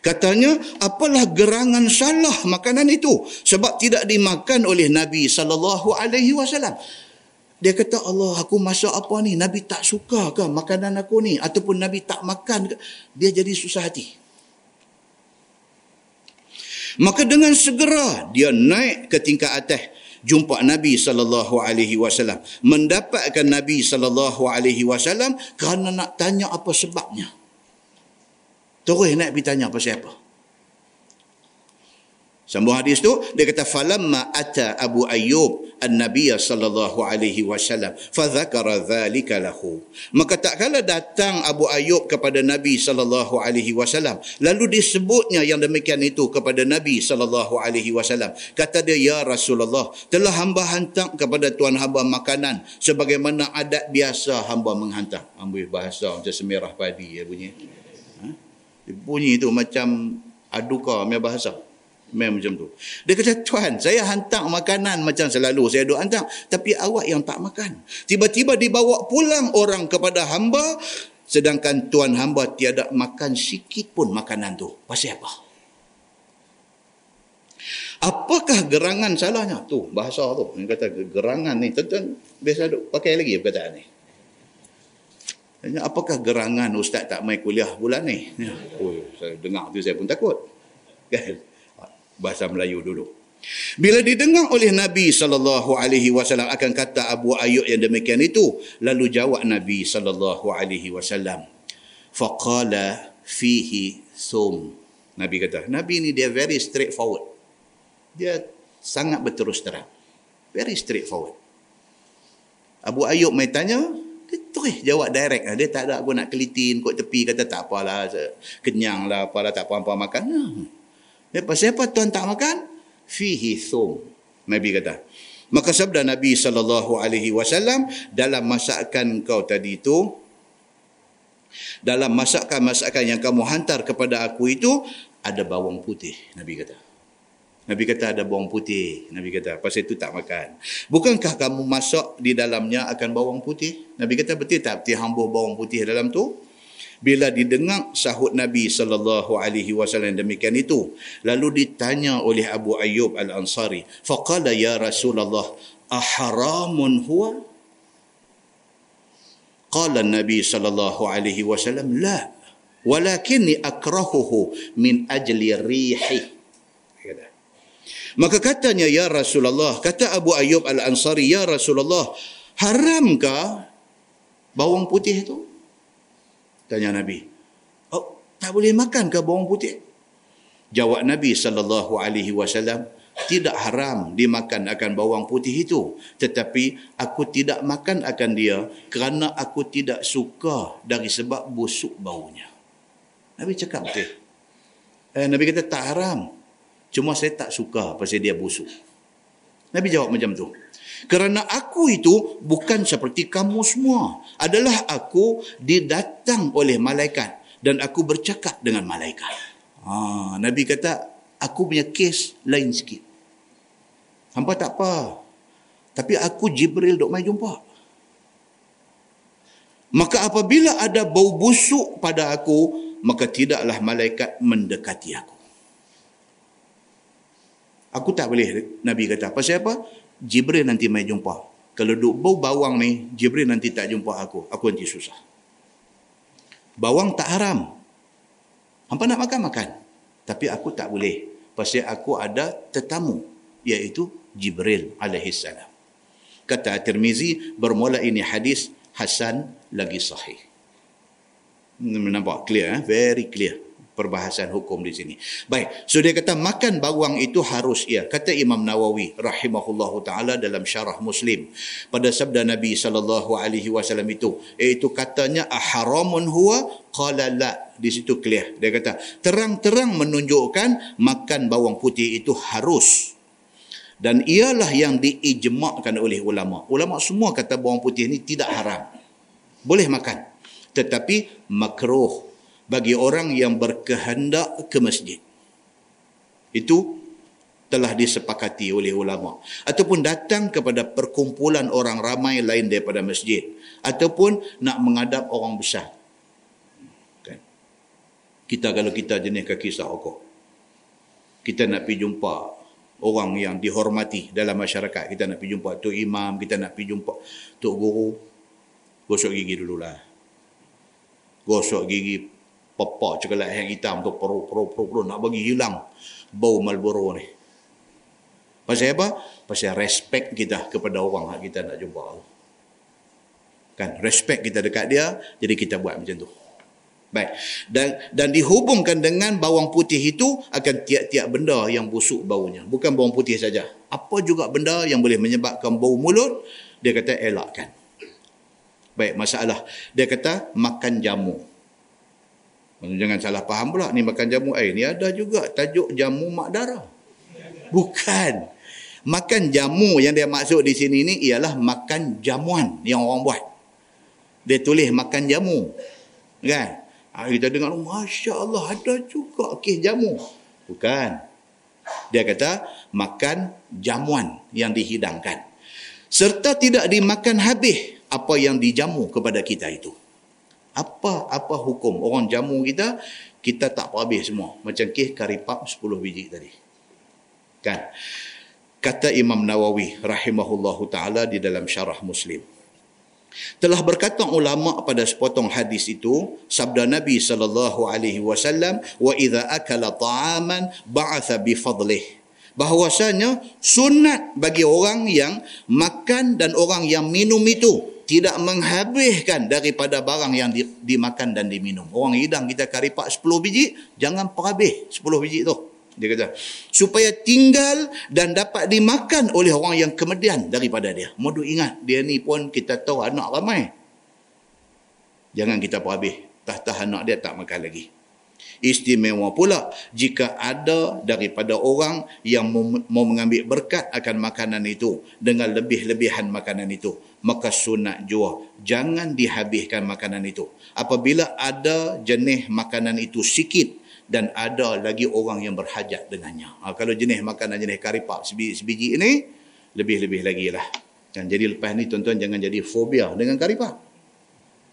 Katanya, apalah gerangan salah makanan itu? Sebab tidak dimakan oleh Nabi sallallahu alaihi wasallam. Dia kata Allah aku masak apa ni? Nabi tak suka ke makanan aku ni? Ataupun Nabi tak makan ke? Dia jadi susah hati. Maka dengan segera dia naik ke tingkat atas jumpa Nabi sallallahu alaihi wasallam mendapatkan Nabi sallallahu alaihi wasallam kerana nak tanya apa sebabnya. Terus naik pergi tanya apa siapa? Sambung hadis tu dia kata falamma ata Abu Ayyub an-nabiy sallallahu alaihi wasallam fa dzakara dzalika lahu. Maka tak kala datang Abu Ayyub kepada Nabi sallallahu alaihi wasallam lalu disebutnya yang demikian itu kepada Nabi sallallahu alaihi wasallam. Kata dia ya Rasulullah telah hamba hantar kepada tuan hamba makanan sebagaimana adat biasa hamba menghantar. Ambil bahasa macam semerah padi ya bunyi. Ha? Bunyi itu macam aduka punya bahasa. Memang macam tu. Dia kata, Tuhan, saya hantar makanan macam selalu saya duk hantar. Tapi awak yang tak makan. Tiba-tiba dibawa pulang orang kepada hamba. Sedangkan Tuhan hamba tiada makan sikit pun makanan tu. Pasal apa? Apakah gerangan salahnya? Tu, bahasa tu. Yang kata gerangan ni. Tuan-tuan biasa duk pakai lagi perkataan ni. Apakah gerangan Ustaz tak main kuliah bulan ni? Oh, saya dengar tu saya pun takut. Kan? Bahasa Melayu dulu. Bila didengar oleh Nabi sallallahu alaihi wasallam akan kata Abu Ayyub yang demikian itu, lalu jawab Nabi sallallahu alaihi wasallam, faqala fihi thum. Nabi kata nabi ni dia very straightforward. Dia sangat berterus terang. Very straightforward. Abu Ayub mai tanya dia terus jawab direct. Dia tak ada aku nak kelitin kot tepi kata tak apalah kenyang lah apalah tak apa-apa makan. Hmm. Dia pasal apa tuan tak makan? Fihi thum nabi kata maka sabda nabi sallallahu alaihi wasallam dalam masakan kau tadi itu dalam masakan-masakan yang kamu hantar kepada aku itu ada bawang putih Nabi kata. Nabi kata ada bawang putih. Nabi kata pasal itu tak makan. Bukankah kamu masak di dalamnya akan bawang putih? Nabi kata betul tak? Betul hambur bawang putih dalam tu bila didengar sahut Nabi sallallahu alaihi wasallam demikian itu lalu ditanya oleh Abu Ayyub Al-Ansari faqala ya Rasulullah aharamun huwa Qala Nabi sallallahu alaihi wasallam la walakinni akrahuhu min ajli rihi. Maka katanya ya Rasulullah, kata Abu Ayyub Al-Ansari, ya Rasulullah, haramkah bawang putih itu? Tanya Nabi. Oh, tak boleh makan ke bawang putih? Jawab Nabi sallallahu alaihi wasallam, tidak haram dimakan akan bawang putih itu tetapi aku tidak makan akan dia kerana aku tidak suka dari sebab busuk baunya Nabi cakap betul eh, Nabi kata tak haram cuma saya tak suka pasal dia busuk Nabi jawab macam tu kerana aku itu bukan seperti kamu semua adalah aku didatang oleh malaikat dan aku bercakap dengan malaikat ha, Nabi kata aku punya kes lain sikit. Hampa tak apa. Tapi aku Jibril dok mai jumpa. Maka apabila ada bau busuk pada aku, maka tidaklah malaikat mendekati aku. Aku tak boleh, Nabi kata. Pasal apa? Jibril nanti mai jumpa. Kalau duk bau bawang ni, Jibril nanti tak jumpa aku. Aku nanti susah. Bawang tak haram. Hampa nak makan, makan. Tapi aku tak boleh. Pasal aku ada tetamu. Iaitu Jibril salam. Kata Tirmizi bermula ini hadis hasan lagi sahih. Nampak clear eh? very clear perbahasan hukum di sini. Baik, so dia kata makan bawang itu harus ya. Kata Imam Nawawi rahimahullahu taala dalam syarah Muslim pada sabda Nabi sallallahu alaihi wasallam itu, iaitu katanya aharamun huwa qala la. Di situ clear. Dia kata terang-terang menunjukkan makan bawang putih itu harus dan ialah yang diijmakkan oleh ulama. Ulama semua kata bawang putih ini tidak haram. Boleh makan. Tetapi makruh bagi orang yang berkehendak ke masjid. Itu telah disepakati oleh ulama. Ataupun datang kepada perkumpulan orang ramai lain daripada masjid. Ataupun nak menghadap orang besar. Kan? Kita kalau kita jenis kaki sahokok. Kita nak pergi jumpa orang yang dihormati dalam masyarakat. Kita nak pergi jumpa Tok Imam, kita nak pergi jumpa Tok Guru. Gosok gigi dululah. Gosok gigi pepak coklat yang hitam tu peru peru peru peru nak bagi hilang bau Marlboro ni. Pasal apa? Pasal respect kita kepada orang yang kita nak jumpa. Kan respect kita dekat dia, jadi kita buat macam tu. Baik. Dan dan dihubungkan dengan bawang putih itu akan tiap-tiap benda yang busuk baunya. Bukan bawang putih saja. Apa juga benda yang boleh menyebabkan bau mulut, dia kata elakkan. Baik, masalah. Dia kata makan jamu. Jangan salah faham pula ni makan jamu air. Ni ada juga tajuk jamu mak darah. Bukan. Makan jamu yang dia maksud di sini ni ialah makan jamuan yang orang buat. Dia tulis makan jamu. Kan? Ha, kita dengar, Masya Allah, ada juga kes jamu. Bukan. Dia kata, makan jamuan yang dihidangkan. Serta tidak dimakan habis apa yang dijamu kepada kita itu. Apa apa hukum orang jamu kita, kita tak habis semua. Macam kes karipap 10 biji tadi. Kan? Kata Imam Nawawi rahimahullahu ta'ala di dalam syarah Muslim. Telah berkata ulama pada sepotong hadis itu sabda Nabi sallallahu alaihi wasallam wa idza akala ta'aman ba'atha bi fadlih bahwasanya sunat bagi orang yang makan dan orang yang minum itu tidak menghabiskan daripada barang yang di, dimakan dan diminum. Orang hidang kita karipak 10 biji, jangan perhabis 10 biji tu. Dia kata, supaya tinggal dan dapat dimakan oleh orang yang kemudian daripada dia. Modu ingat, dia ni pun kita tahu anak ramai. Jangan kita perhabis. Tah-tah anak dia tak makan lagi. Istimewa pula jika ada daripada orang yang mau mengambil berkat akan makanan itu dengan lebih-lebihan makanan itu. Maka sunat jua. Jangan dihabiskan makanan itu. Apabila ada jenis makanan itu sikit dan ada lagi orang yang berhajat dengannya. Ha, kalau jenis makanan jenis karipak sebiji, sebiji ini, lebih-lebih lagi lah. Dan jadi lepas ni tuan-tuan jangan jadi fobia dengan karipak.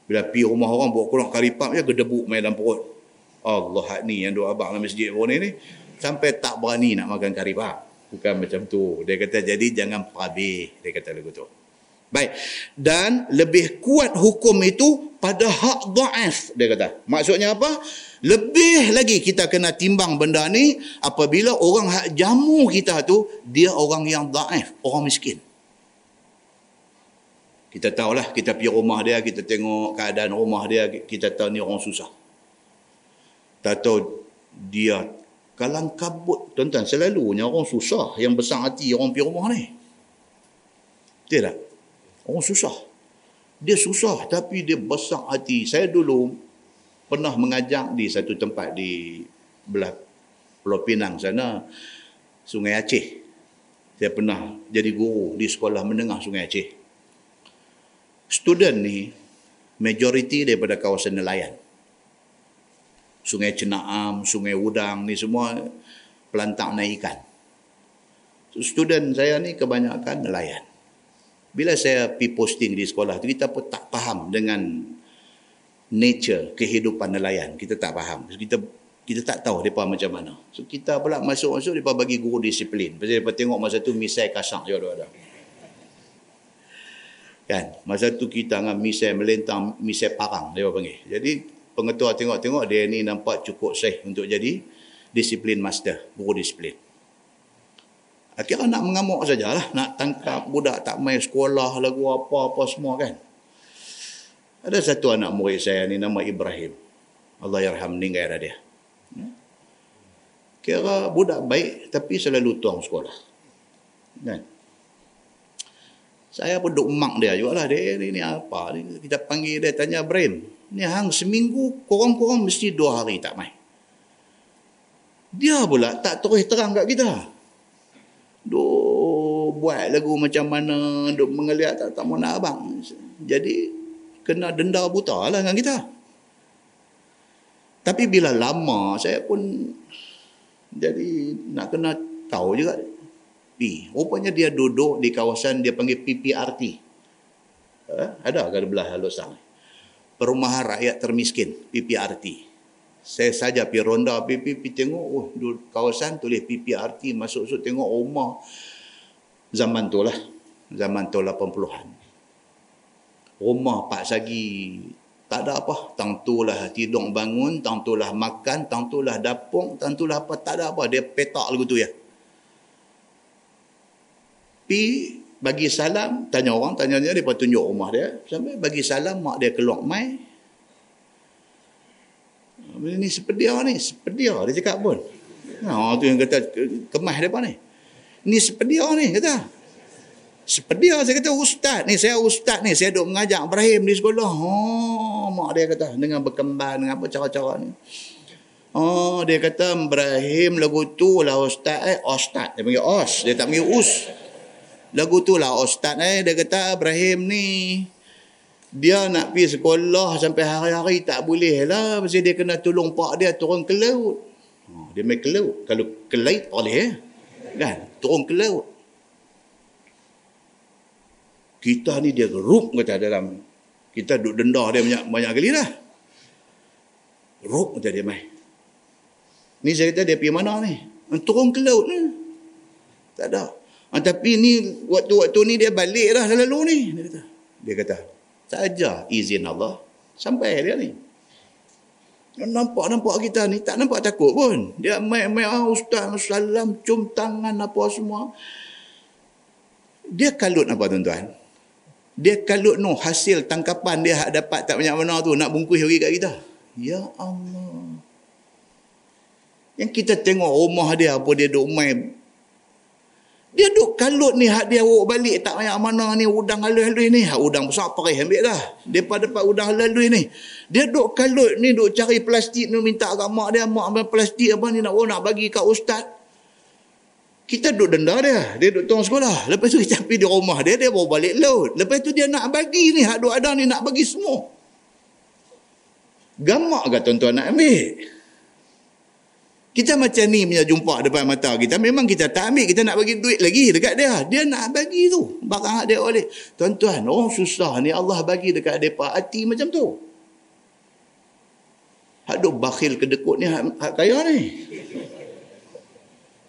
Bila pergi rumah orang buat kurang karipak, ya gedebuk main dalam perut. Allah ni yang dua abang dalam masjid pun ni sampai tak berani nak makan kari pak. Bukan macam tu. Dia kata jadi jangan pabih. Dia kata lagu tu. Baik. Dan lebih kuat hukum itu pada hak da'af. Dia kata. Maksudnya apa? Lebih lagi kita kena timbang benda ni apabila orang hak jamu kita tu dia orang yang da'af. Orang miskin. Kita tahulah kita pergi rumah dia, kita tengok keadaan rumah dia, kita tahu ni orang susah. Tak tahu dia kalang kabut. Tuan-tuan, selalunya orang susah yang besar hati orang pergi rumah ni. Tidak. Orang susah. Dia susah tapi dia besar hati. Saya dulu pernah mengajar di satu tempat di belah Pulau Pinang sana, Sungai Aceh. Saya pernah jadi guru di sekolah menengah Sungai Aceh. Student ni, majoriti daripada kawasan nelayan. Sungai Cenaam, Sungai Udang ni semua pelantang naik ikan. Student saya ni kebanyakan nelayan. Bila saya pergi posting di sekolah tu, kita pun tak faham dengan nature kehidupan nelayan. Kita tak faham. Kita kita tak tahu mereka macam mana. So kita pula masuk-masuk, mereka bagi guru disiplin. Pasal mereka tengok masa tu misai kasang je ada. Kan? Masa tu kita dengan misai melentang, misai parang, dia panggil. Jadi pengetua tengok-tengok dia ni nampak cukup sah untuk jadi disiplin master, guru disiplin. Akhirnya nak mengamuk sajalah, nak tangkap budak tak main sekolah lagu apa-apa semua kan. Ada satu anak murid saya ni nama Ibrahim. Allah yarham meninggal dah dia. Kira budak baik tapi selalu tuang sekolah. Kan? Saya pun duk mak dia juga lah. Dia ni, ni apa? Kita panggil dia tanya Ibrahim. Ni hang seminggu korang-korang mesti dua hari tak main. Dia pula tak terus terang kat kita. Duk buat lagu macam mana, duk mengeliat tak, tak nak abang. Jadi kena denda buta lah dengan kita. Tapi bila lama saya pun jadi nak kena tahu juga. Pi, rupanya dia duduk di kawasan dia panggil PPRT. Eh, ada ke belah halus perumahan rakyat termiskin PPRT. Saya saja pergi ronda PP, pergi tengok oh, kawasan tulis PPRT masuk-masuk tengok rumah zaman tu lah. Zaman tu 80-an. Rumah Pak Sagi tak ada apa. Tang tu lah tidur bangun, tang tu lah makan, tang tu lah dapung, tang tu lah apa. Tak ada apa. Dia petak lagu tu ya. Pi bagi salam, tanya orang, tanya dia, dia tunjuk rumah dia. Sampai bagi salam, mak dia keluar mai. Ini sepedia ni, sepedia dia cakap pun. Ha, tu yang kata kemas depan ni. Ini sepedia ni, kata. Sepedia, saya kata ustaz ni, saya ustaz ni, saya duduk mengajar Ibrahim di sekolah. Oh, mak dia kata, dengan berkembang, dengan apa cara-cara ni. Oh, dia kata Ibrahim lagu tu lah ustaz eh, ustaz. Dia panggil os, dia tak panggil us. Lagu tu lah ustaz eh. Dia kata Ibrahim ni. Dia nak pergi sekolah sampai hari-hari tak boleh lah. Pasal dia kena tolong pak dia turun ke laut. Oh, dia main ke laut. Kalau ke laut boleh eh. Kan? Turun ke laut. Kita ni dia gerup kata dalam. Kita duduk denda dia banyak, banyak kali dah. Rup kata dia main. Ni saya kata dia pergi mana ni? Turun ke laut ni. Tak ada. Ha, tapi ni waktu-waktu ni dia balik dah selalu ni. Dia kata, dia kata saja izin Allah sampai dia ni. Nampak-nampak kita ni tak nampak takut pun. Dia main-main ah, ustaz salam cium tangan apa semua. Dia kalut apa tuan-tuan? dia kalut no hasil tangkapan dia dapat tak banyak mana tu nak bungkus lagi kat kita. Ya Allah. Yang kita tengok rumah dia apa dia duk main dia duk kalut ni hak dia bawa balik tak banyak mana ni udang halus-halus ni. Hak udang besar perih ambil dah. Depa dapat udang halus ni. Dia duk kalut ni duk cari plastik ni minta kat mak dia. Mak ambil plastik apa ni nak oh, nak bagi kat ustaz. Kita duk denda dia. Dia duk tong sekolah. Lepas tu kita pergi di rumah dia. Dia bawa balik laut. Lepas tu dia nak bagi ni. Hak duk ada ni nak bagi semua. Gamak ke tuan-tuan nak ambil? Kita macam ni punya jumpa depan mata kita. Memang kita tak ambil. Kita nak bagi duit lagi dekat dia. Dia nak bagi tu. Barang dia oleh. Tuan-tuan, orang susah ni Allah bagi dekat mereka hati macam tu. Aduh, bakhil kedekut ni hak kaya ni.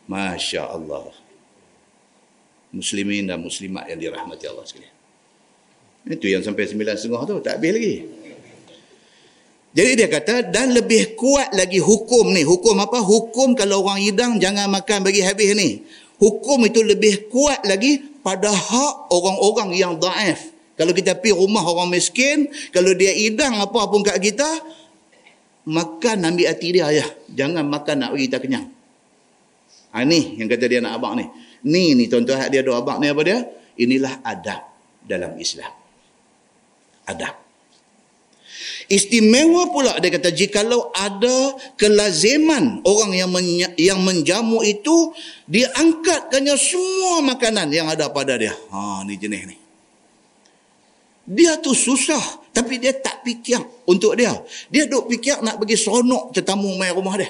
Masya Allah. Muslimin dan muslimat yang dirahmati Allah sekalian. Itu yang sampai sembilan setengah tu. Tak habis lagi. Jadi dia kata dan lebih kuat lagi hukum ni. Hukum apa? Hukum kalau orang hidang jangan makan bagi habis ni. Hukum itu lebih kuat lagi pada hak orang-orang yang daif. Kalau kita pergi rumah orang miskin, kalau dia hidang apa pun kat kita, makan ambil hati dia ya. Jangan makan nak bagi kita kenyang. Ha, ni yang kata dia nak abang ni. Ni ni tuan-tuan dia doa abang ni apa dia? Inilah adab dalam Islam. Adab. Istimewa pula dia kata jikalau ada kelaziman orang yang yang menjamu itu diangkatkannya semua makanan yang ada pada dia. Ha ni jenis ni. Dia tu susah tapi dia tak fikir untuk dia. Dia duk fikir nak bagi seronok tetamu mai rumah dia.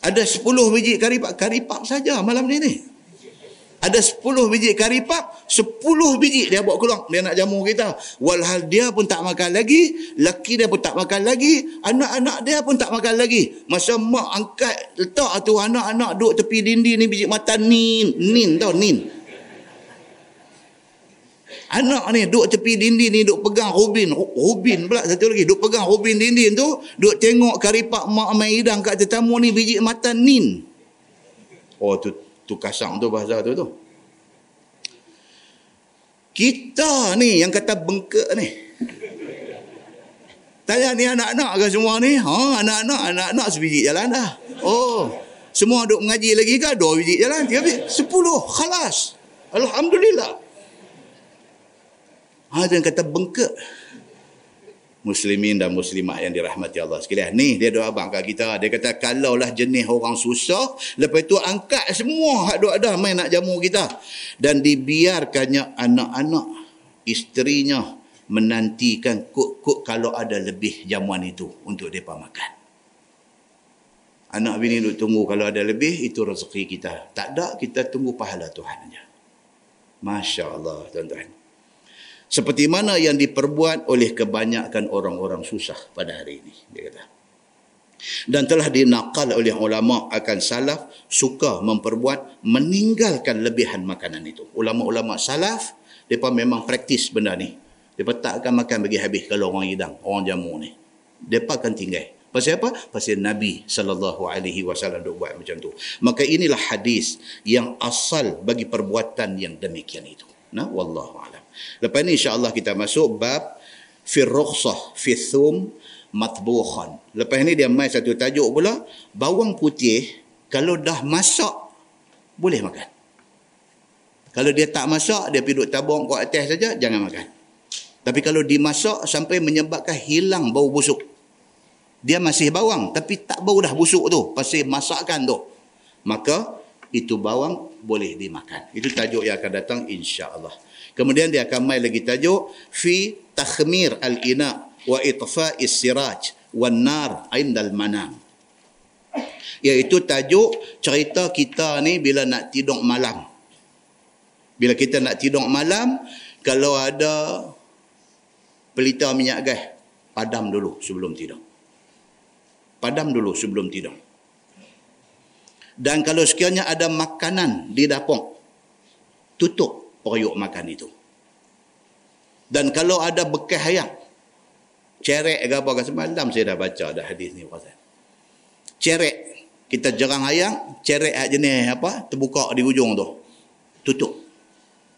Ada 10 biji karipap, karipap saja malam ni ni ada 10 biji kari pap, 10 biji dia bawa keluar. Dia nak jamu kita. Walhal dia pun tak makan lagi, laki dia pun tak makan lagi, anak-anak dia pun tak makan lagi. Masa mak angkat letak tu anak-anak duduk tepi dinding ni biji mata nin, nin tau, nin. Anak ni duduk tepi dinding ni duduk pegang rubin, rubin pula satu lagi, duduk pegang rubin dinding tu, duduk tengok karipak mak main hidang kat tetamu ni biji mata nin. Oh tu tu kasang tu bahasa tu tu. Kita ni yang kata bengkak ni. Tanya ni anak-anak ke semua ni? Ha anak-anak anak-anak sebiji jalan dah. Oh semua duk mengaji lagi ke? Dua biji jalan tiga biji sepuluh khalas. Alhamdulillah. Ha yang kata bengkak muslimin dan muslimat yang dirahmati Allah sekalian. Ni dia doa abang kat kita. Dia kata kalaulah jenis orang susah, lepas tu angkat semua hak duk ada main nak jamu kita dan dibiarkannya anak-anak isterinya menantikan kuk-kuk kalau ada lebih jamuan itu untuk mereka makan. Anak bini duk tunggu kalau ada lebih itu rezeki kita. Tak ada kita tunggu pahala Tuhan aja. Masya Allah tuan-tuan. Seperti mana yang diperbuat oleh kebanyakan orang-orang susah pada hari ini. Dia kata. Dan telah dinakal oleh ulama akan salaf suka memperbuat meninggalkan lebihan makanan itu. Ulama-ulama salaf, mereka memang praktis benda ni. Mereka tak akan makan bagi habis kalau orang hidang, orang jamu ni. Mereka akan tinggal. Pasal apa? Pasal Nabi sallallahu alaihi wasallam duk buat macam tu. Maka inilah hadis yang asal bagi perbuatan yang demikian itu. Nah, wallahu a'lam. Lepas ni insya-Allah kita masuk bab fi rukhsah fi thum matbukhan. Lepas ni dia mai satu tajuk pula, bawang putih kalau dah masak boleh makan. Kalau dia tak masak, dia pergi duduk tabung kat atas saja, jangan makan. Tapi kalau dimasak sampai menyebabkan hilang bau busuk. Dia masih bawang tapi tak bau dah busuk tu pasal masakan tu. Maka itu bawang boleh dimakan. Itu tajuk yang akan datang insya-Allah. Kemudian dia akan mai lagi tajuk fi takhmir al-ina wa itfa'is siraj wan nar indal manam. Iaitu tajuk cerita kita ni bila nak tidur malam. Bila kita nak tidur malam, kalau ada pelita minyak gas, padam dulu sebelum tidur. Padam dulu sebelum tidur. Dan kalau sekiranya ada makanan di dapur, tutup periuk makan itu. Dan kalau ada bekas ayam, cerek ke apa semalam saya dah baca dah hadis ni pasal. Cerek, kita jerang ayam, cerek jenis apa, terbuka di ujung tu. Tutup.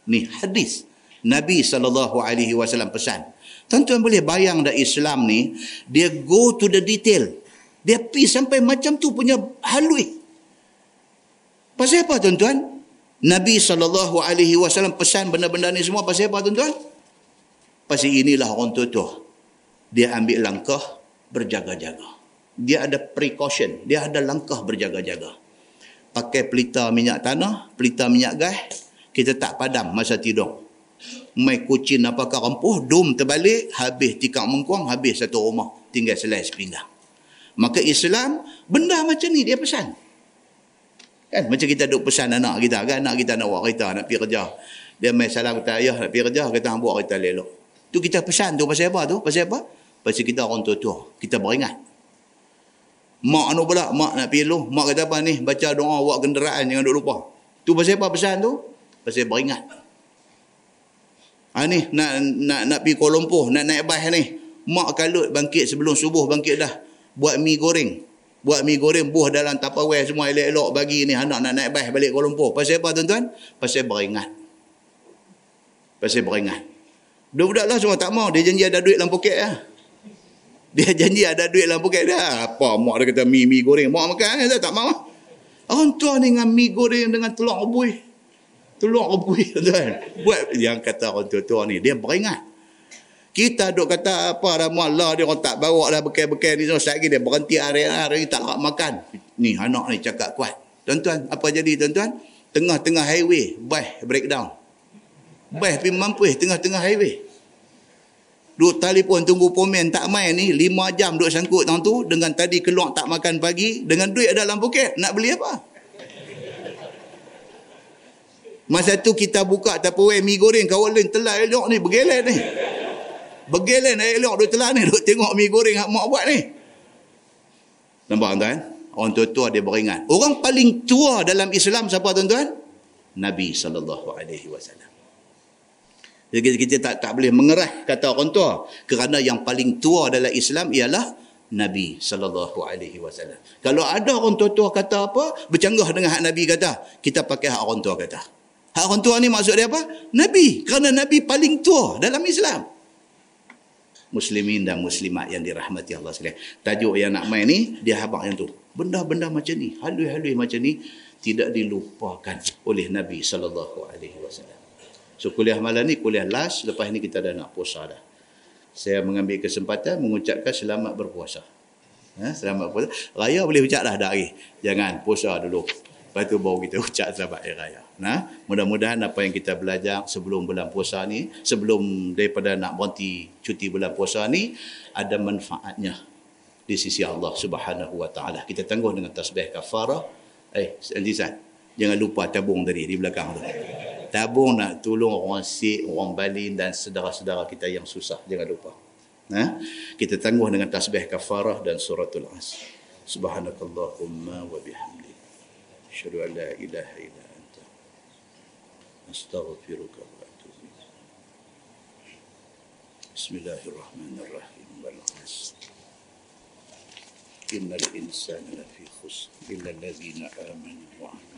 Ni hadis Nabi SAW pesan. Tuan-tuan boleh bayang dah Islam ni, dia go to the detail. Dia pergi sampai macam tu punya halui. Pasal apa tuan-tuan? Nabi SAW pesan benda-benda ni semua pasal apa tuan-tuan? Pasal inilah orang tua-tua. Dia ambil langkah berjaga-jaga. Dia ada precaution. Dia ada langkah berjaga-jaga. Pakai pelita minyak tanah, pelita minyak gas. Kita tak padam masa tidur. Mai kucing apakah rempuh, dum terbalik, habis tikak mengkuang, habis satu rumah. Tinggal selai sepinggang. Maka Islam, benda macam ni dia pesan. Kan macam kita duk pesan anak kita kan anak kita nak buat kereta nak pergi kerja. Dia mai salam kata ayah nak pergi kerja kita nak buat kereta lelok. Tu kita pesan tu pasal apa tu? Pasal apa? Pasal kita orang tua-tua. Kita beringat. Mak anu pula, mak nak pergi lu. Mak kata apa ni? Baca doa buat kenderaan jangan duk lupa. Tu pasal apa pesan tu? Pasal beringat. Ha ni nak nak nak pergi Kuala Lumpur, nak naik bas ni. Mak kalut bangkit sebelum subuh bangkit dah. Buat mi goreng buat mi goreng buah dalam tupperware semua elok-elok bagi ni anak nak naik bas balik Kuala Lumpur. Pasal apa tuan-tuan? Pasal beringat. Pasal beringat. Budak-budak lah semua tak mau. Dia janji ada duit dalam poket lah. Dia janji ada duit dalam poket dia. Apa mak dia kata mi, mi goreng. Mak makan dia tak mau. Orang tua ni dengan mi goreng dengan telur rebus. Telur rebus tuan. Buat yang kata orang tua-tua ni. Dia beringat. Kita duk kata apa dah malah dia orang tak bawa dah bekal-bekal ni semua. Lagi dia berhenti hari-hari tak nak makan. Ni anak ni cakap kuat. Tuan-tuan, apa jadi tuan-tuan? Tengah-tengah highway, bus breakdown. Bus pergi mampus tengah-tengah highway. Duk telefon tunggu pomen tak main ni, lima jam duk sangkut tang tu, dengan tadi keluar tak makan pagi, dengan duit dalam poket, nak beli apa? Masa tu kita buka tapoe mi goreng lain telah elok ni bergelet ni. Bergelen air elok duk telan ni. Duk tengok mi goreng yang mak buat ni. Nampak tuan-tuan? Orang tua-tua dia beringat. Orang paling tua dalam Islam siapa tuan-tuan? Nabi SAW. Jadi kita tak tak boleh mengerah kata orang tua. Kerana yang paling tua dalam Islam ialah Nabi sallallahu alaihi wasallam. Kalau ada orang tua-tua kata apa, bercanggah dengan hak Nabi kata, kita pakai hak orang tua kata. Hak orang tua ni maksud dia apa? Nabi. Kerana Nabi paling tua dalam Islam muslimin dan muslimat yang dirahmati Allah sekalian. Tajuk yang nak main ni dia habaq yang tu. Benda-benda macam ni, halus-halus macam ni tidak dilupakan oleh Nabi sallallahu alaihi wasallam. So kuliah malam ni kuliah last lepas ni kita dah nak puasa dah. Saya mengambil kesempatan mengucapkan selamat berpuasa. Ha, selamat berpuasa. Raya boleh ucap dah dah hari. Jangan puasa dulu. Lepas tu baru kita ucap selamat hari raya. Nah, mudah-mudahan apa yang kita belajar sebelum bulan puasa ni, sebelum daripada nak berhenti cuti bulan puasa ni, ada manfaatnya di sisi Allah Subhanahu Wa Taala. Kita tangguh dengan tasbih kafarah. Eh, Alizan, jangan lupa tabung tadi di belakang tu. Tabung nak tolong orang Sikh, orang Bali dan saudara-saudara kita yang susah. Jangan lupa. Nah, kita tangguh dengan tasbih kafarah dan suratul as. Subhanakallahumma wa bihamdika. أشهد أن لا إله إلا أنت. أستغفرك وأتوب إليك. بسم الله الرحمن الرحيم. والعصر. إن الإنسان لفي خسر. إلا الذين آمنوا وعملوا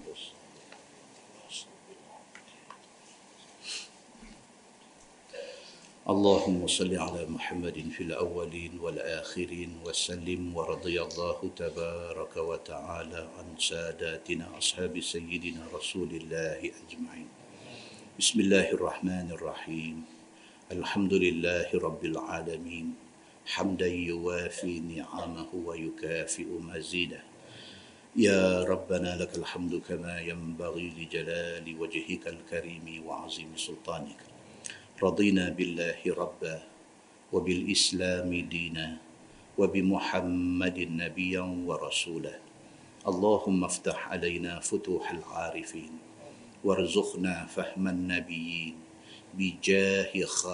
اللهم صل على محمد في الأولين والآخرين وسلم ورضي الله تبارك وتعالى عن ساداتنا أصحاب سيدنا رسول الله أجمعين. بسم الله الرحمن الرحيم. الحمد لله رب العالمين. حمدا يوافي نعمه ويكافئ مزيده. يا ربنا لك الحمد كما ينبغي لجلال وجهك الكريم وعظيم سلطانك. رضينا بالله ربا وبالإسلام دينا وبمحمد نبيا ورسولا. اللهم افتح علينا فتوح العارفين وارزقنا فهم النبيين بجاه خالد